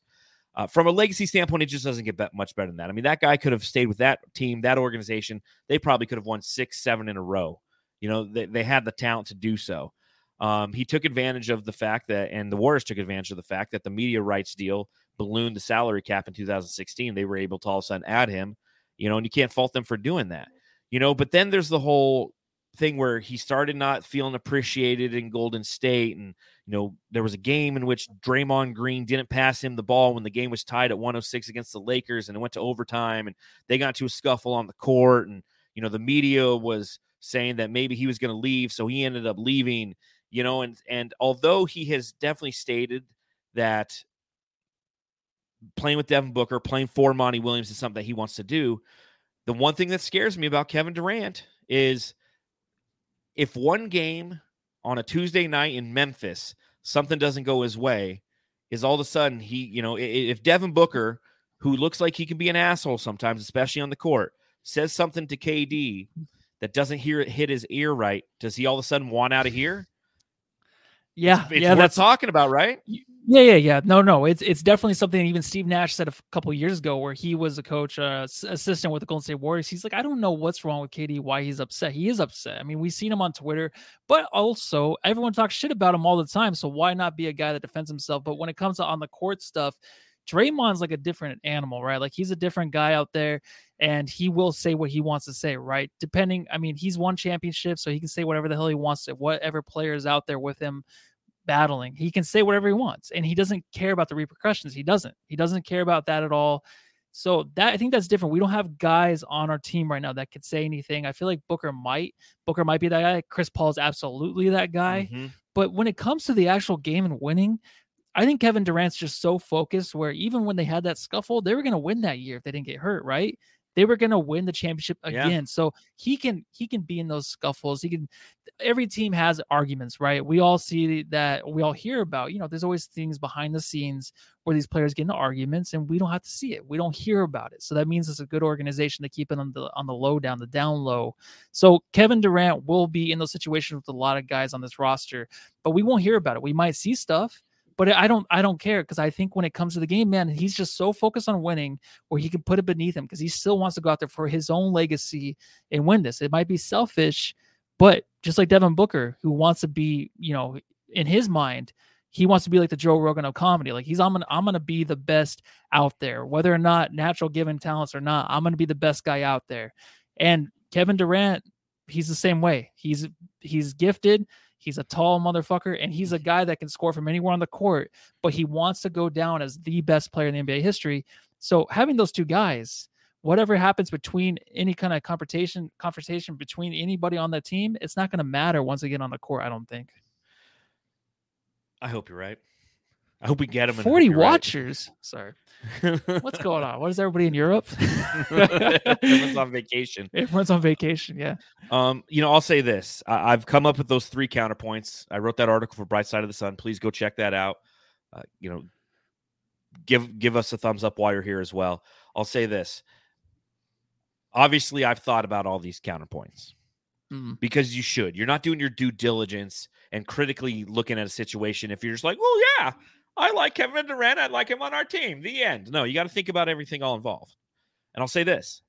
Uh, from a legacy standpoint, it just doesn't get much better than that. I mean, that guy could have stayed with that team, that organization. They probably could have won six, seven in a row. You know, they, they had the talent to do so. Um, he took advantage of the fact that, and the Warriors took advantage of the fact that the media rights deal ballooned the salary cap in 2016. They were able to all of a sudden add him, you know, and you can't fault them for doing that, you know. But then there's the whole thing where he started not feeling appreciated in Golden State, and you know there was a game in which Draymond Green didn't pass him the ball when the game was tied at 106 against the Lakers, and it went to overtime, and they got into a scuffle on the court, and you know the media was saying that maybe he was going to leave, so he ended up leaving you know, and and although he has definitely stated that playing with Devin Booker, playing for Monty Williams is something that he wants to do. The one thing that scares me about Kevin Durant is if one game on a Tuesday night in Memphis, something doesn't go his way, is all of a sudden he, you know, if Devin Booker, who looks like he can be an asshole sometimes, especially on the court, says something to KD that doesn't hear it hit his ear right, does he all of a sudden want out of here? Yeah, it's, yeah, that's talking about, right? Yeah, yeah, yeah. No, no, it's it's definitely something. Even Steve Nash said a couple years ago, where he was a coach, uh, assistant with the Golden State Warriors. He's like, I don't know what's wrong with KD, why he's upset. He is upset. I mean, we've seen him on Twitter, but also everyone talks shit about him all the time. So why not be a guy that defends himself? But when it comes to on the court stuff, Draymond's like a different animal, right? Like he's a different guy out there and he will say what he wants to say, right? Depending, I mean, he's won championships, so he can say whatever the hell he wants to, whatever players out there with him battling. He can say whatever he wants and he doesn't care about the repercussions. He doesn't. He doesn't care about that at all. So that I think that's different. We don't have guys on our team right now that could say anything. I feel like Booker might. Booker might be that guy. Chris Paul is absolutely that guy. Mm-hmm. But when it comes to the actual game and winning, I think Kevin Durant's just so focused where even when they had that scuffle, they were going to win that year if they didn't get hurt, right? They were going to win the championship again. Yeah. So he can he can be in those scuffles. He can. Every team has arguments, right? We all see that. We all hear about. You know, there's always things behind the scenes where these players get into arguments, and we don't have to see it. We don't hear about it. So that means it's a good organization to keep it on the on the low down, the down low. So Kevin Durant will be in those situations with a lot of guys on this roster, but we won't hear about it. We might see stuff but I don't I don't care because I think when it comes to the game, man, he's just so focused on winning where he can put it beneath him because he still wants to go out there for his own legacy and win this. It might be selfish, but just like Devin Booker, who wants to be, you know, in his mind, he wants to be like the Joe Rogan of comedy. Like he's I'm gonna I'm gonna be the best out there, whether or not natural given talents or not. I'm gonna be the best guy out there. And Kevin Durant, he's the same way. He's he's gifted. He's a tall motherfucker, and he's a mm-hmm. guy that can score from anywhere on the court, but he wants to go down as the best player in the NBA history. So having those two guys, whatever happens between any kind of confrontation, confrontation between anybody on that team, it's not going to matter once they get on the court. I don't think. I hope you're right. I hope we get them. Forty watchers. Sorry. What's going (laughs) on? What is everybody in Europe? (laughs) Everyone's on vacation. Everyone's on vacation. Yeah. Um, you know, I'll say this. I- have come up with those three counterpoints. I wrote that article for Bright Side of the Sun. Please go check that out. Uh, you know, give give us a thumbs up while you're here as well. I'll say this. Obviously, I've thought about all these counterpoints mm. because you should. You're not doing your due diligence and critically looking at a situation if you're just like, well, yeah, I like Kevin Durant. I'd like him on our team. The end. No, you got to think about everything all involved. And I'll say this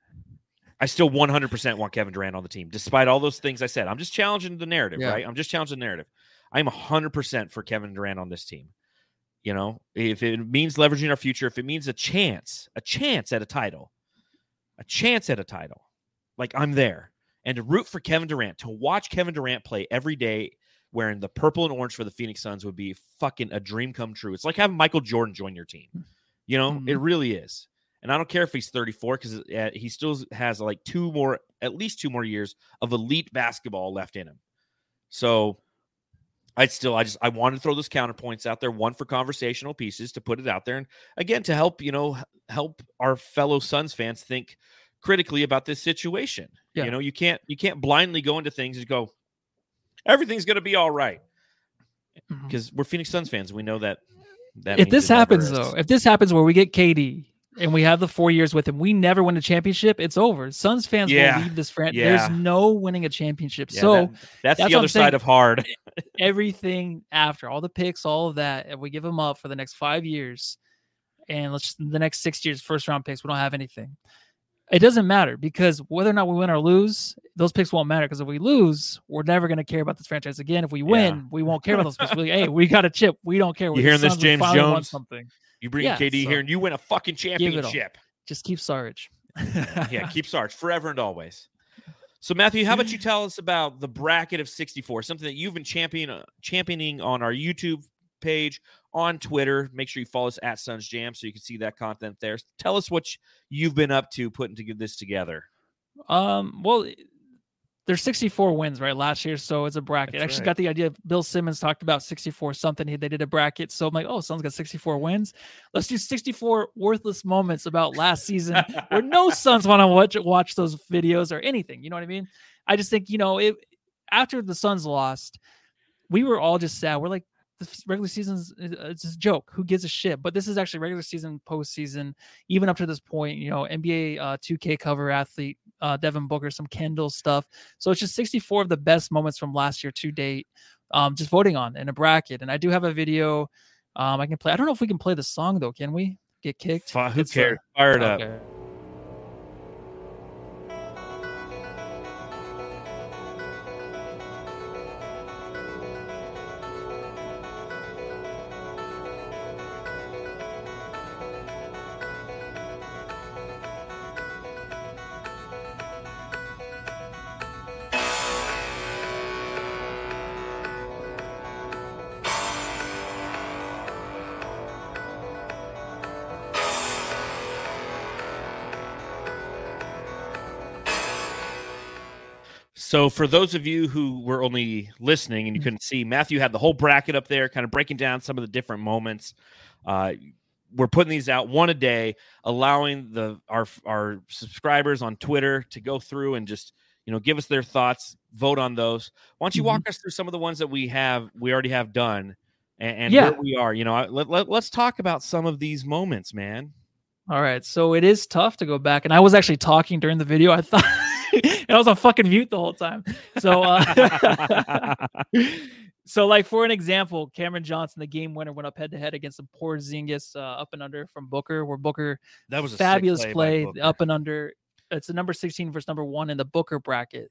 I still 100% want Kevin Durant on the team, despite all those things I said. I'm just challenging the narrative, yeah. right? I'm just challenging the narrative. I'm 100% for Kevin Durant on this team. You know, if it means leveraging our future, if it means a chance, a chance at a title, a chance at a title, like I'm there. And to root for Kevin Durant, to watch Kevin Durant play every day wearing the purple and orange for the Phoenix Suns would be fucking a dream come true. It's like having Michael Jordan join your team. You know, mm-hmm. it really is. And I don't care if he's 34 because uh, he still has like two more, at least two more years of elite basketball left in him. So I'd still, I just, I want to throw those counterpoints out there. One for conversational pieces to put it out there, and again to help you know help our fellow Suns fans think critically about this situation. Yeah. You know, you can't you can't blindly go into things and go, everything's going to be all right because mm-hmm. we're Phoenix Suns fans. We know that. that if this happens though, if this happens where we get KD and we have the four years with him, we never win a championship. It's over. Suns fans yeah. will leave this franchise. Yeah. There's no winning a championship. Yeah, so that, that's, that's, the other side of hard. everything after all the picks, all of that, if we give them up for the next five years, and let's just, the next six years, first round picks, we don't have anything it doesn't matter because whether or not we win or lose, those picks won't matter. Because if we lose, we're never going to care about this franchise again. If we win, yeah. we won't care about those picks. We're like, hey, we got a chip. We don't care. You hearing this, James Jones? Something. You bring yeah, KD so here and you win a fucking championship. Just keep Sarge. (laughs) yeah, keep Sarge forever and always. So Matthew, how about you (laughs) tell us about the bracket of 64, something that you've been champion, uh, championing on our YouTube page, on Twitter. Make sure you follow us at Suns Jam so you can see that content there. Tell us what you've been up to putting this together. Um, well, there's 64 wins right last year, so it's a bracket. That's I actually right. got the idea. Bill Simmons talked about 64 something. They did a bracket, so I'm like, oh, Suns got 64 wins. Let's do 64 worthless moments about last season where no (laughs) Suns want to watch watch those videos or anything. You know what I mean? I just think you know it. After the Suns lost, we were all just sad. We're like, the regular season's it's a joke. Who gives a shit? But this is actually regular season, postseason, even up to this point. You know, NBA uh, 2K cover athlete uh, Devin Booker, some Kendall stuff. So it's just 64 of the best moments from last year to date. Um, just voting on in a bracket, and I do have a video Um, I can play. I don't know if we can play the song though. Can we get kicked? Who cares? Fire it okay. up. So, for those of you who were only listening and you mm-hmm. couldn't see, Matthew had the whole bracket up there, kind of breaking down some of the different moments. Uh, we're putting these out one a day, allowing the our our subscribers on Twitter to go through and just you know give us their thoughts, vote on those. Why don't you mm-hmm. walk us through some of the ones that we have we already have done and, and yeah. where we are? You know, let, let, let's talk about some of these moments, man. All right, so it is tough to go back, and I was actually talking during the video. I thought. (laughs) (laughs) and I was on fucking mute the whole time. So, uh, (laughs) (laughs) so like for an example, Cameron Johnson, the game winner, went up head to head against the Porzingis uh, up and under from Booker, where Booker that was a fabulous play, play up and under. It's a number sixteen versus number one in the Booker bracket.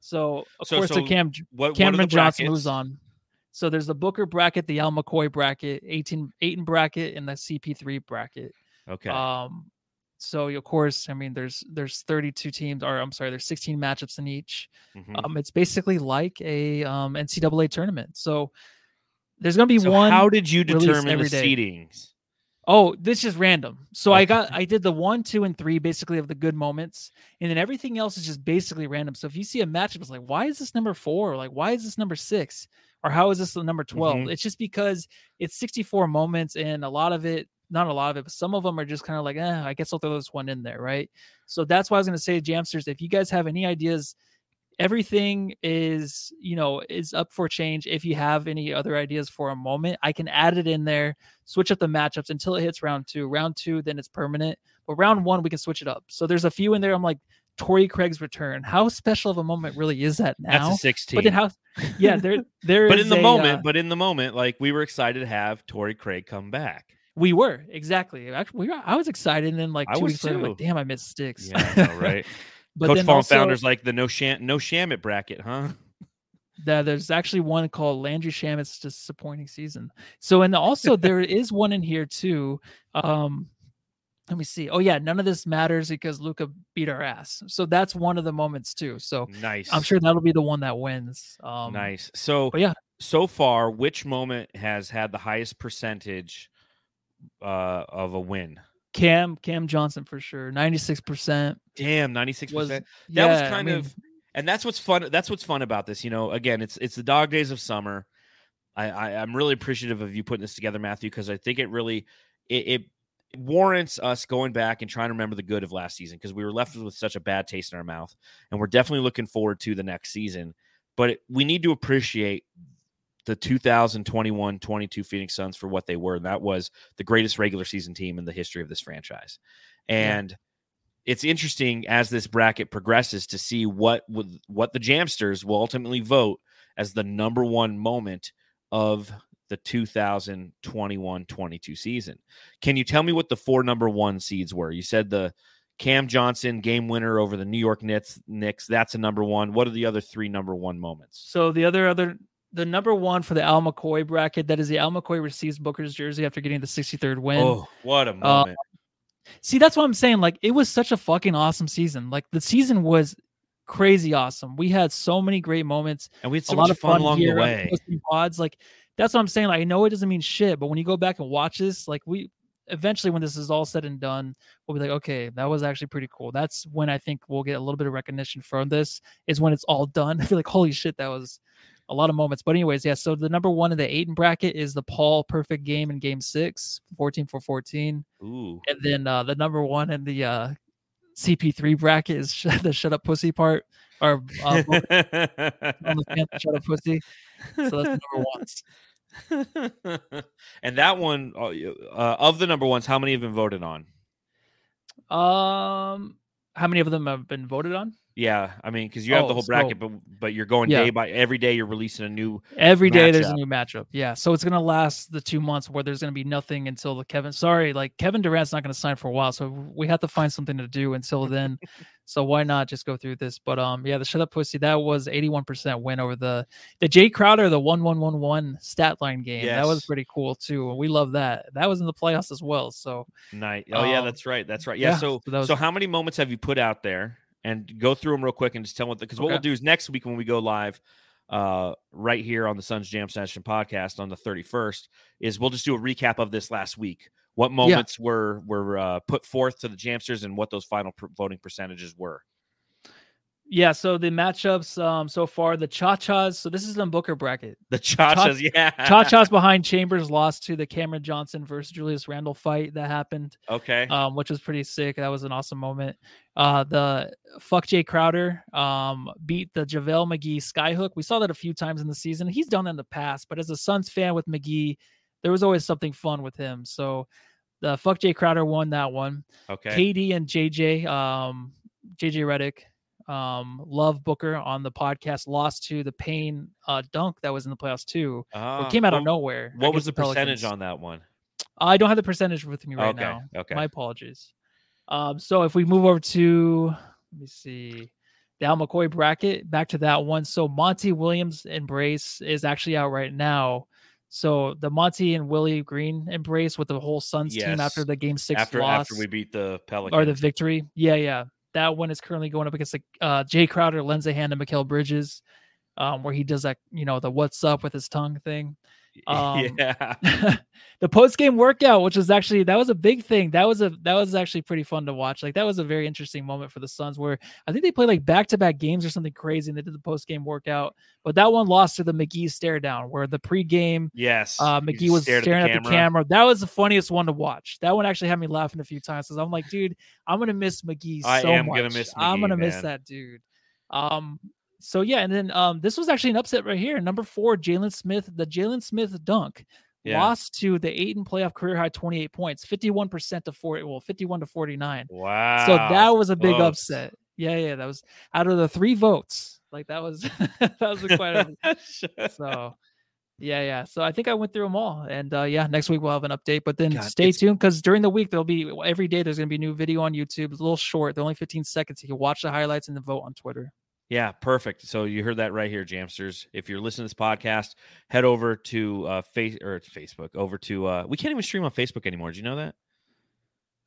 So of so, course, so the Cam what, Cameron what Johnson moves on. So there's the Booker bracket, the Al McCoy bracket, 18 Ayton bracket, and the CP3 bracket. Okay. Um, so of course, I mean, there's there's 32 teams, or I'm sorry, there's 16 matchups in each. Mm-hmm. Um, it's basically like a um, NCAA tournament. So there's gonna be so one. How did you determine the seedings? Oh, this is random. So okay. I got I did the one, two, and three basically of the good moments, and then everything else is just basically random. So if you see a matchup, it's like, why is this number four? like, why is this number six? Or how is this the number 12? Mm-hmm. It's just because it's 64 moments, and a lot of it not a lot of it, but some of them are just kind of like, eh, I guess I'll throw this one in there, right? So that's why I was going to say, Jamsters, if you guys have any ideas, everything is, you know, is up for change. If you have any other ideas for a moment, I can add it in there, switch up the matchups until it hits round two. Round two, then it's permanent. But round one, we can switch it up. So there's a few in there. I'm like, Torrey Craig's return. How special of a moment really is that now? That's a 16. But then how yeah, there (laughs) there But in the a, moment, uh, but in the moment, like we were excited to have Torrey Craig come back. We were exactly. Actually, we were, I was excited, and then like two weeks later, like, damn, I missed sticks. Yeah, know, right. (laughs) but Coach Fallen Founders like the no sham no Shamet bracket, huh? That there's actually one called Landry Shamet's disappointing season. So and also (laughs) there is one in here too. Um, let me see. Oh yeah, none of this matters because Luka beat our ass. So that's one of the moments too. So nice. I'm sure that'll be the one that wins. Um, nice. So yeah. So far, which moment has had the highest percentage uh, of a win. Cam Cam Johnson for sure, ninety six percent. Damn, ninety six percent. That yeah, was kind I mean, of, and that's what's fun. That's what's fun about this. You know, again, it's it's the dog days of summer. I, I am really appreciative of you putting this together, Matthew, because I think it really it, it warrants us going back and trying to remember the good of last season because we were left with such a bad taste in our mouth, and we're definitely looking forward to the next season. But we need to appreciate the 2021-22 Phoenix Suns for what they were. And that was the greatest regular season team in the history of this franchise. And yeah. it's interesting as this bracket progresses to see what what the Jamsters will ultimately vote as the number one moment of the 2021-22 season. Can you tell me what the four number one seeds were? You said the Cam Johnson game winner over the New York Knicks. Knicks that's a number one. What are the other three number one moments? So the other other the number one for the Al McCoy bracket. That is the Al McCoy receives Booker's jersey after getting the 63rd win. Oh, what a uh, moment! Uh, see, that's what I'm saying. Like, it was such a fucking awesome season. Like, the season was crazy awesome. We had so many great moments, and we had so a much lot of fun, fun along the way. Pods, like, that's what I'm saying. Like, I know it doesn't mean shit, but when you go back and watch this, like, we eventually, when this is all said and done, we'll be like, okay, that was actually pretty cool. That's when I think we'll get a little bit of recognition from this. Is when it's all done. (laughs) I feel like, holy shit, that was a lot of moments. But anyways, yeah. So the number one in the Ayton bracket is the Paul perfect game in Game Six, 14 for 14. Ooh. And then uh, the number one in the uh, CP3 bracket is (laughs) the shut up pussy part. Or uh, (laughs) shut up pussy. So that's number ones. (laughs) and that one uh, uh, of the number ones, how many have been voted on? Um, how many of them have been voted on? Yeah, I mean, because you have Oh, the whole so- bracket, but but you're going Yeah. day by every day. You're releasing a new. Every day there's a new matchup. Yeah. So it's gonna last the two months where there's gonna be nothing until the Kevin sorry, like Kevin Durant's not gonna sign for a while. So we have to find something to do until then. (laughs) so why not just go through this? But um yeah, the shut up pussy, that was 81% win over the the Jay Crowder, the one one one one stat line game. That was pretty cool too. We love that. That was in the playoffs as well. So Night. Oh yeah, Um, that's right. That's right. Yeah. yeah, so so was- so how many moments have you put out there? And go through them real quick and just tell what because what we'll do is next week when we go live, uh, right here on the Suns Jam Session podcast on the 31st, is we'll just do a recap of this last week. What moments were were uh, put forth to the Jamsters and what those final pr- voting percentages were. Yeah, so the matchups um so far, the cha-chas. So this is the Booker bracket. The cha-chas, yeah. Cha-chas (laughs) behind Chambers lost to the Cameron Johnson versus Julius Randle fight that happened. Okay. um, which was pretty sick. That was an awesome moment. Uh, the fuck Jay Crowder um, beat the JaVale McGee skyhook. We saw that a few times in the season. He's done that in the past, but as a Suns fan with McGee, there was always something fun with him. So the fuck Jay Crowder won that one. Okay. KD and JJ, um, JJ Redick, um, love Booker on the podcast, lost to the Payne uh, dunk that was in the playoffs too. Ah, it came out of nowhere. What was the against percentage on that one? I don't have the percentage with me right okay. now. Okay. My apologies. Um, so if we move over to let me see the Al McCoy bracket, back to that one. So Monty Williams embrace is actually out right now. So the Monty and Willie Green embrace with the whole Suns team after the game six after loss after we beat the Pelicans. or the victory. Yeah, yeah. That one is currently going up against like uh Jay Crowder, Lindsey Hand, to Mikal Bridges, um, where he does that, you know, the what's up with his tongue thing. (laughs) Um, yeah. (laughs) the post game workout, which was actually that was a big thing. That was a that was actually pretty fun to watch. Like that was a very interesting moment for the Suns, where I think they played like back to back games or something crazy, and they did the post game workout. But that one lost to the McGee stare down, where the pregame Yes. uh, McGee was staring at the, camera. That was the funniest one to watch. That one actually had me laughing a few times because I'm like, dude, I'm gonna miss McGee so I am much. gonna miss I'm gonna miss that dude. Um. So yeah, and then um, this was actually an upset right here. Number four, Jalen Smith, the Jalen Smith dunk Yeah. lost to the eight Ayton playoff career high 28 points, 51% to 40, well, 51 to 49. Wow. So that was a big close. upset. Yeah, yeah, that was out of the three votes. Like that was (laughs) that was quite a, (laughs) so yeah, yeah. So I think I went through them all, and uh, yeah, next week we'll have an update. But then God, stay it's- tuned because during the week there'll be every day there's gonna be a new video on YouTube. It's a little short, they're only 15 seconds. You can watch the highlights and then vote on Twitter. Yeah, perfect. So you heard that right here, Jamsters. If you're listening to this podcast, head over to uh face or Facebook, over to uh we can't even stream on Facebook anymore. Did you know that?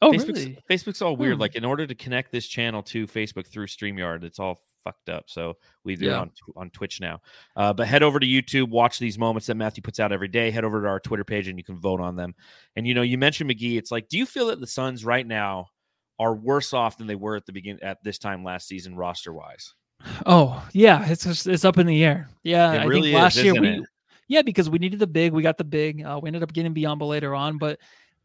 Oh, Facebook's, really? Facebook's all weird. Hmm. Like in order to connect this channel to Facebook through StreamYard, it's all fucked up. So we do it on on Twitch now. Uh, but head over to YouTube, watch these moments that Matthew puts out every day. Head over to our Twitter page and you can vote on them. And you know, you mentioned McGee. It's like, do you feel that the Suns right now are worse off than they were at the begin at this time last season, roster wise? Oh yeah, it's just, it's up in the air. Yeah, It I really think last year isn't we it? yeah because we needed the big, we got the big. Uh, we ended up getting Biyombo later on, but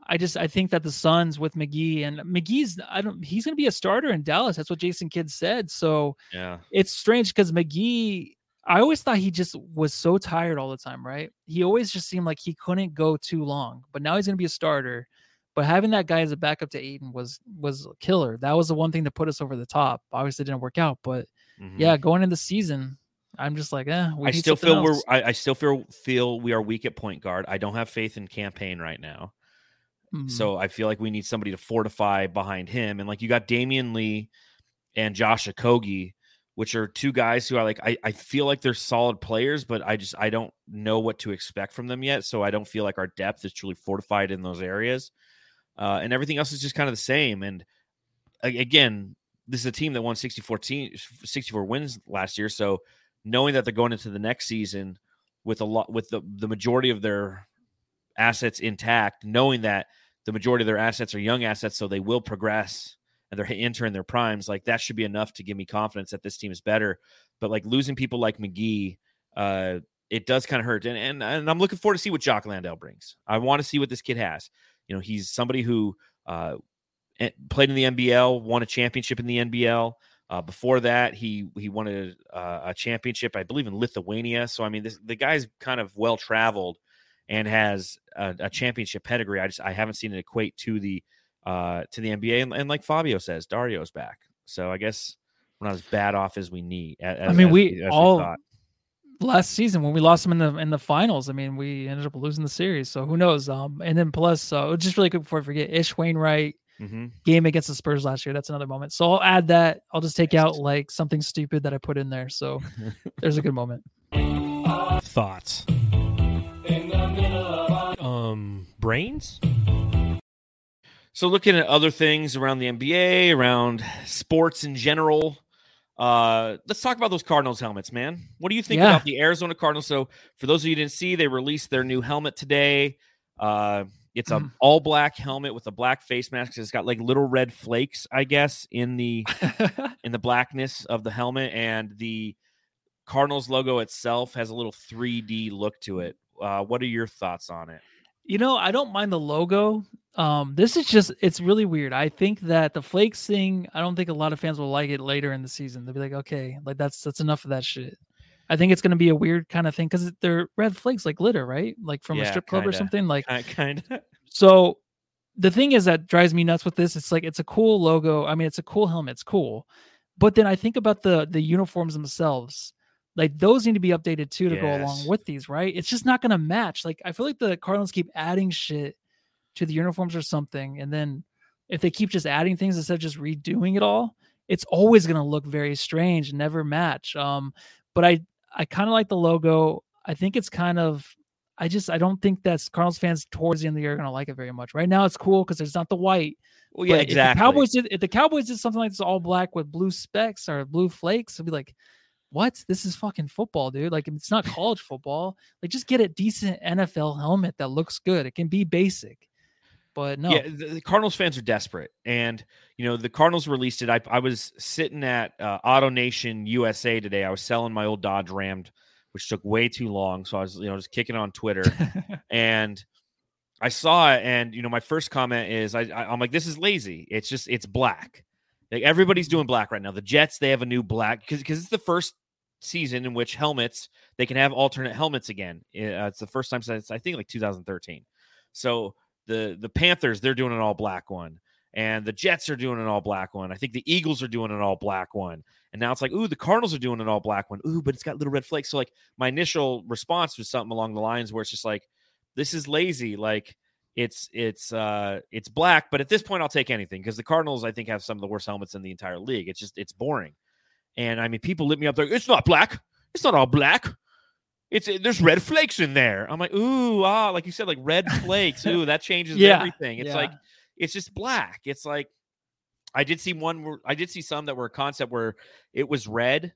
I just I think that the Suns with McGee and McGee's I don't he's going to be a starter in Dallas. That's what Jason Kidd said. So Yeah. it's strange because McGee. I always thought he just was so tired all the time, right? He always just seemed like he couldn't go too long. But now he's going to be a starter. But having that guy as a backup to Ayton was was killer. That was the one thing to put us over the top. Obviously, it didn't work out, but Mhm. yeah, going into the season, I'm just like, eh. We I still feel we're. I, I still feel feel we are weak at point guard. I don't have faith in Cam Payne right now. Mhm. So I feel like we need somebody to fortify behind him. And like you got Damion Lee and Josh Okogie, which are two guys who are like I, I feel like they're solid players, but I just I don't know what to expect from them yet. So I don't feel like our depth is truly fortified in those areas. Uh, and everything else is just kind of the same. And again, this is a team that won 64, team, 64 wins last year. So knowing that they're going into the next season with a lot with the, the majority of their assets intact, knowing that the majority of their assets are young assets, so they will progress and they're entering their primes. Like that should be enough to give me confidence that this team is better. But like losing people like McGee, uh, it does kind of hurt. And, and and I'm looking forward to see what Jock Landale brings. I want to see what this kid has. You know, he's somebody who uh, played in the NBL, won a championship in the NBL. Uh, before that, he he won a, uh, a championship, I believe, in Lithuania. So I mean, this, the guy's kind of well traveled and has a, a championship pedigree. I just I haven't seen it equate to the uh, to the NBA. And, and like Fabio says, Dario's back. So I guess we're not as bad off as we need. As, I mean, as we as all thought. last season when we lost them in the in the finals. I mean, we ended up losing the series. So who knows? Um, and then plus, uh, just really quick before I forget, Ish Wainwright Mhm. game against the Spurs last year. That's another moment. So I'll add that. I'll just take out like something stupid that I put in there. So there's a good moment. (laughs) Thoughts. Um, brains. So looking at other things around the NBA, around sports in general, uh, let's talk about those Cardinals helmets, man. What do you think Yeah. about the Arizona Cardinals? So for those of you who didn't see, they released their new helmet today. Uh, it's a Mhm. all black helmet with a black face mask. It's got like little red flakes, I guess, in the (laughs) in the blackness of the helmet, and the Cardinals logo itself has a little 3D look to it. Uh, what are your thoughts on it? You know, I don't mind the logo. Um, this is just it's really weird. I think that the flakes thing, I don't think a lot of fans will like it later in the season. They'll be like, okay, like that's that's enough of that shit. I think it's gonna be a weird kind of thing because they're red flakes like glitter, right? Like from a strip club or kinda. something. Like Kind of. (laughs) so the thing is that drives me nuts with this. It's like it's a cool logo. I mean, it's a cool helmet. It's cool. But then I think about the the uniforms themselves. Like those need to be updated too to go along with these, right? It's just not gonna match. Like I feel like the Cardinals keep adding shit to the uniforms or something, and then if they keep just adding things instead of just redoing it all, it's always gonna look very strange and never match. Um, but I I kind of like the logo. I think it's kind of I just I don't think that Cardinals fans towards the end of the year are gonna like it very much. Right now it's cool because there's not the white. Well, yeah, but exactly. If the Cowboys did if the Cowboys did something like this all black with blue specks or blue flakes, I'd be like, what? This is fucking football, dude. Like it's not college football. Like just get a decent NFL helmet that looks good. It can be basic. But no. Yeah, the, the Cardinals fans are desperate, and you know the Cardinals released it. I, I was sitting at uh, Auto Nation USA today. I was selling my old Dodge Ram, which took way too long. So I was you know just kicking on Twitter, (laughs) and I saw it, and you know my first comment is I, I I'm like this is lazy. It's just it's black. Like everybody's doing black right now. The Jets they have a new black because because it's the first season in which helmets they can have alternate helmets again. Uh, it's the first time since I think like 2013. So the the Panthers they're doing an all black one, and the Jets are doing an all black one. I think the Eagles are doing an all black one, and now it's like ooh the Cardinals are doing an all black one. Ooh, but it's got little red flakes. So like my initial response was something along the lines where it's just like this is lazy. Like it's it's uh it's black, but at this point I'll take anything because the Cardinals I think have some of the worst helmets in the entire league. It's just it's boring. And I mean people lit me up there. It's not black. It's not all black. It's there's red flakes in there. I'm like, ooh, ah, like you said, like red (laughs) flakes. Ooh, that changes Yeah, everything. It's yeah. like it's just black. It's like I did see one where I did see some that were a concept where it was red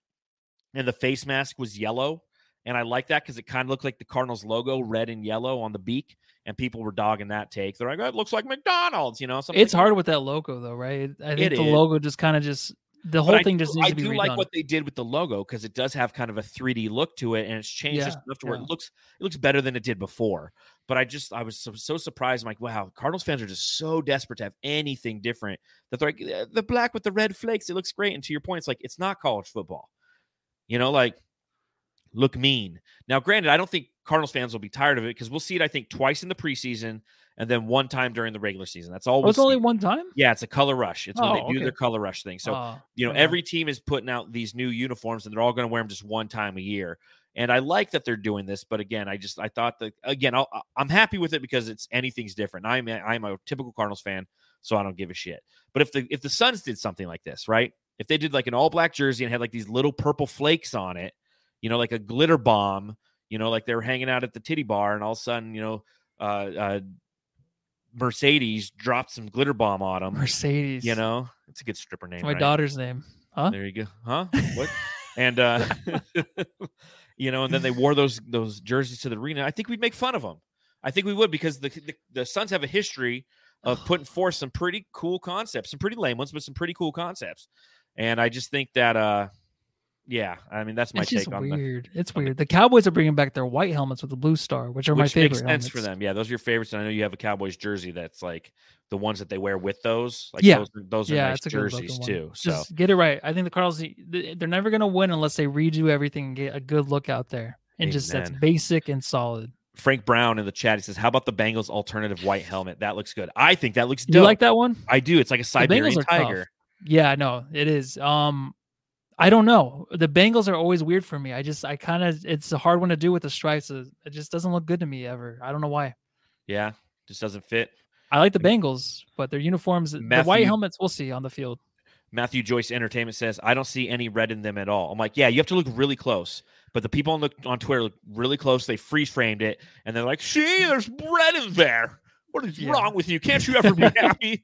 and the face mask was yellow. And I like that because it kind of looked like the Cardinals logo, red and yellow on the beak. And people were dogging that take. They're like, oh, it looks like McDonald's, you know? something it's like, hard with that logo though, right? I think It the is. logo just kind of just the whole I thing do- just needs I to be do like what they did with the logo because it does have kind of a 3D look to it, and it's changed just enough to where yeah. it looks it looks better than it did before. But I just I was so, so surprised. I'm like, wow, Cardinals fans are just so desperate to have anything different that they're like "Eh, the black with the red flakes. It looks great. And to your point, it's like it's not college football. You know, like look mean. Now, granted, I don't think Cardinals fans will be tired of it because we'll see it. I think twice in the preseason and then one time during the regular season. That's all. oh, We'll it's only one time. Yeah, it's a color rush. It's when they Oh, do okay. their color rush thing. So Oh, you know okay. every team is putting out these new uniforms and they're all going to wear them just one time a year and i like that they're doing this but again i just i thought that again I'll, i'm happy with it because it's anything's different i'm i'm a typical cardinals fan so i don't give a shit but if the if the suns did something like this right if they did like an all black jersey and had like these little purple flakes on it you know like a glitter bomb you know like they were hanging out at the titty bar and all of a sudden you know uh, uh mercedes dropped some glitter bomb on (laughs) them Mercedes. you know it's a good stripper name It's my right? daughter's name. Huh? There you go. Huh? (laughs) What? and uh (laughs) you know, and then they wore those those jerseys to the arena. I think we'd make fun of them. I think we would because the the, the Suns have a history of putting (sighs) forth some pretty cool concepts, some pretty lame ones, but some pretty cool concepts. And I just think that uh yeah, I mean that's my it's take just on the weird. It's on weird. The Cowboys are bringing back their white helmets with the blue star, which are my which favorite. makes sense for them. Yeah, those are your favorites. And I know you have a Cowboys jersey that's like the ones that they wear with those. Like Yeah. those, are- those are Yeah, nice it's a good jerseys too. So Just get it right. I think the Cardinals they- they're never going to win unless they redo everything and get a good look out there and just that's basic and solid. Frank Brown in the chat he says, "How about the Bengals alternative white helmet? That looks good. I think that looks Do you like that one? I do. It's like a Siberian are tough. tiger. Yeah, no, it is. Um, I don't know. The Bengals are always weird for me. I just I kind of it's a hard one to do with the stripes. It just doesn't look good to me ever. I don't know why. Yeah, just doesn't fit. I like the Bengals, but their uniforms, Matthew- the white helmets, we'll see on the field. Matthew Joyce Entertainment says, I don't see any red in them at all. I'm like, yeah, you have to look really close. But the people on the on Twitter look really close. They freeze framed it, and they're like, "See, there's red in there. What is Yeah. wrong with you? Can't you ever be happy?"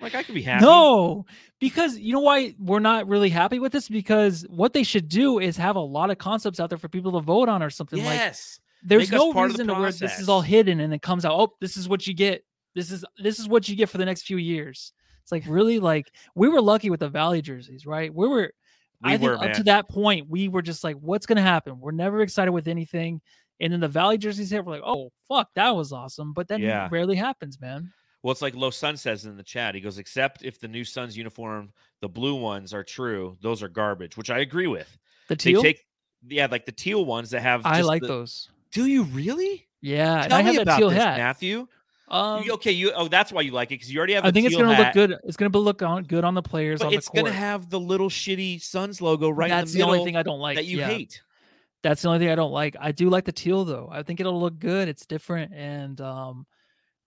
Like I could be happy. No, because you know why we're not really happy with this? Because what they should do is have a lot of concepts out there for people to vote on or something like yes, there's Make no of the reason to where this is all hidden and it comes out oh this is what you get. This is this is what you get for the next few years. It's like really? Like we were lucky with the valley jerseys right? We were we i think were up man. to that point we were just like what's gonna happen? We're never excited with anything. And then the valley jerseys hit we're like oh fuck that was awesome. But then Yeah. it rarely happens man Well, it's like Low Sun says in the chat. He goes, except if the new Suns uniform, the blue ones are true. Those are garbage, which I agree with. the They teal take, yeah, like the teal ones that have. i like the- those Do you really? yeah Tell i me have that teal this, hat Matthew. um, okay, you. Oh, that's why you like it because you already have. i think it's gonna hat, look good it's gonna look on good on the players But on it's the court gonna have the little shitty Suns logo right that's in the the, middle only thing i don't like that you yeah. hate. That's the only thing I don't like. I do like the teal though. I think it'll look good. It's different and um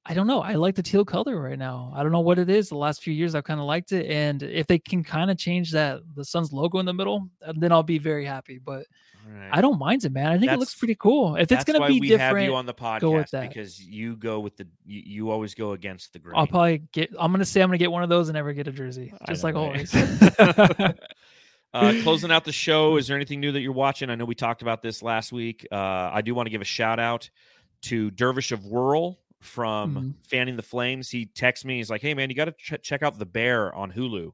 I don't know. I like the teal color right now. I don't know what it is. The last few years I've kind of liked it and if they can kind of change that the Suns logo in the middle, uh, then I'll be very happy, but Right. I don't mind it, man. I think it looks pretty cool. If it's gonna be we different, have you on the go with podcast that. because you go with the you, you always go against the grain. I'll probably get I'm going to say I'm going to get one of those and never get a jersey, just like always. (laughs) uh, closing out the show, (laughs) is there anything new that you're watching? I know we talked about this last week. Uh, I do want to give a shout out to Dervish of Whirl from Mhm. Fanning the Flames. He texts me. He's like, "Hey man, you got to ch- check out The Bear on Hulu."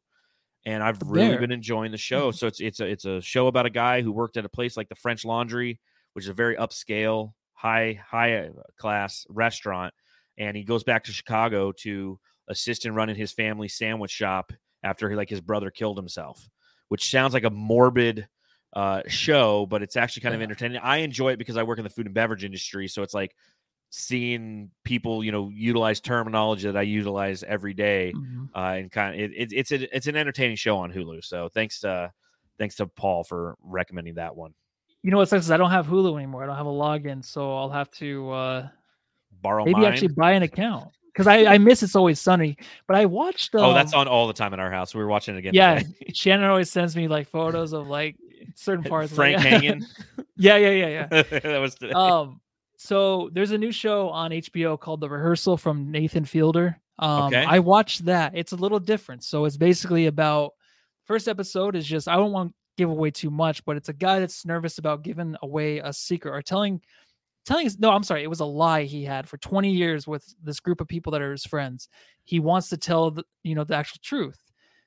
And I've The really Bear? been enjoying the show. So it's it's a it's a show about a guy who worked at a place like the French Laundry, which is a very upscale, high high uh, class restaurant, and he goes back to Chicago to assist in running his family sandwich shop after he, like his brother killed himself, which sounds like a morbid uh, show, but it's actually kind of entertaining. I enjoy it because I work in the food and beverage industry, so it's like seeing people, you know, utilize terminology that I utilize every day, Mhm. uh, and kind of it, it, it's a, it's an entertaining show on Hulu. So thanks to thanks to Paul for recommending that one. You know what sucks is I don't have Hulu anymore. I don't have a login, so I'll have to uh Borrow maybe mine. actually buy an account because I, I miss it's always sunny. But I watched. Um, oh, that's on all the time in our house. We were watching it again. Yeah. (laughs) Shannon always sends me like photos of like certain (laughs) parts. Frank like, (laughs) hanging. yeah, yeah, yeah, yeah that was today. Um, so there's a new show on HBO called The Rehearsal from Nathan Fielder. Um, Okay. I watched that. It's a little different. So it's basically about first episode is just I don't want to give away too much, but it's a guy that's nervous about giving away a secret or telling telling no, I'm sorry, it was a lie he had for 20 years with this group of people that are his friends. He wants to tell the you know the actual truth.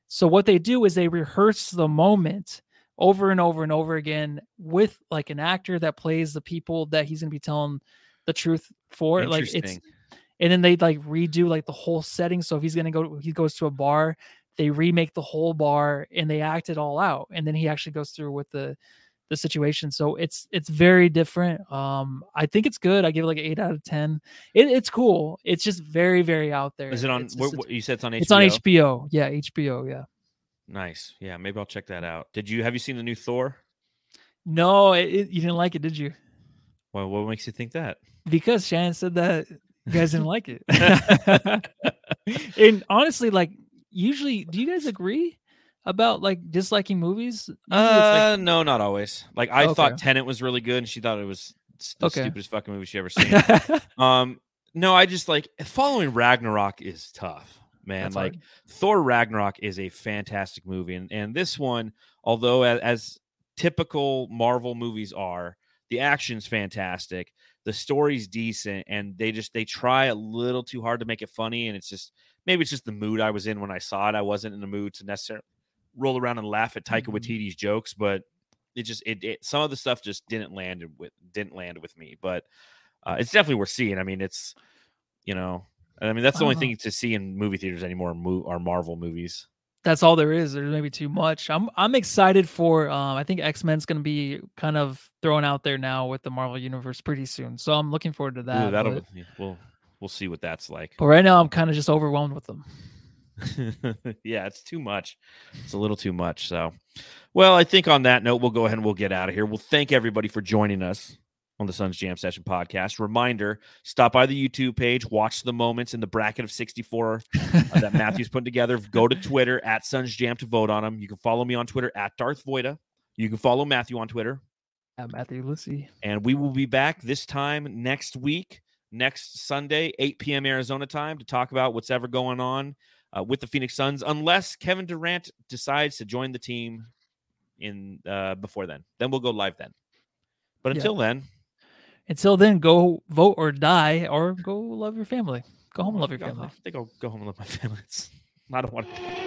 So what they do is they rehearse the moment over and over and over again with like an actor that plays the people that he's going to be telling the truth for. Like it's and then they like redo like the whole setting. So if he's gonna go, he goes to a bar, they remake the whole bar and they act it all out, and then he actually goes through with the the situation. So it's it's very different. Um, I think it's good. I give it like an eight out of ten. It, it's cool. It's just very very out there. Is it on? It's, What, just- what- you said it's on HBO. it's on HBO. Yeah, HBO. Yeah. Nice. Yeah, maybe I'll check that out. Did you have you seen the new Thor? No, it, it- you didn't like it, did you? Well, what makes you think that? Because Shannon said that you guys didn't like it. (laughs) (laughs) and honestly, like usually, do you guys agree about like disliking movies? Usually it's like- Uh, no, not always. Like I thought Tenet was really good, and she thought it was the Okay. stupidest fucking movie she ever (laughs) seen. um, no, I just like following Ragnarok is tough, man. That's like hard. Thor Ragnarok is a fantastic movie, and and this one, although as, as typical Marvel movies are, the action's fantastic, the story's decent, and they just they try a little too hard to make it funny, and it's just maybe it's just the mood I was in when I saw it. I wasn't in the mood to necessarily roll around and laugh at Taika Mhm. Waititi's jokes, but it just it, it some of the stuff just didn't land with didn't land with me, but uh, it's definitely worth seeing. I mean, it's you know, I mean that's the only Uh-huh. thing to see in movie theaters anymore. Are Marvel movies. that's all there is. There's maybe too much. I'm I'm excited for. Um, I think X Men's going to be kind of thrown out there now with the Marvel universe pretty soon. So I'm looking forward to that. Ooh, that'll but, yeah, we'll we'll see what that's like. but right now, I'm kind of just overwhelmed with them. (laughs) yeah, it's too much. It's a little too much. So, well, I think on that note, we'll go ahead and we'll get out of here. We'll thank everybody for joining us on the Suns Jam Session podcast. Reminder stop by the YouTube page, watch the moments in the bracket of 64 uh, that (laughs) Matthew's putting together. Go to Twitter at Suns Jam to vote on them. You can follow me on Twitter at Darth Voida. You can follow Matthew on Twitter. At Matthew Lissy. And we will be back this time next week, next Sunday, 8 p.m. Arizona time, to talk about what's ever going on uh, with the Phoenix Suns, unless Kevin Durant decides to join the team in uh, before then. Then we'll go live then. But until yeah. then, until then, go vote or die, or go love your family. Go home, and oh love your family. I think I'll go home and love my family. I don't want to.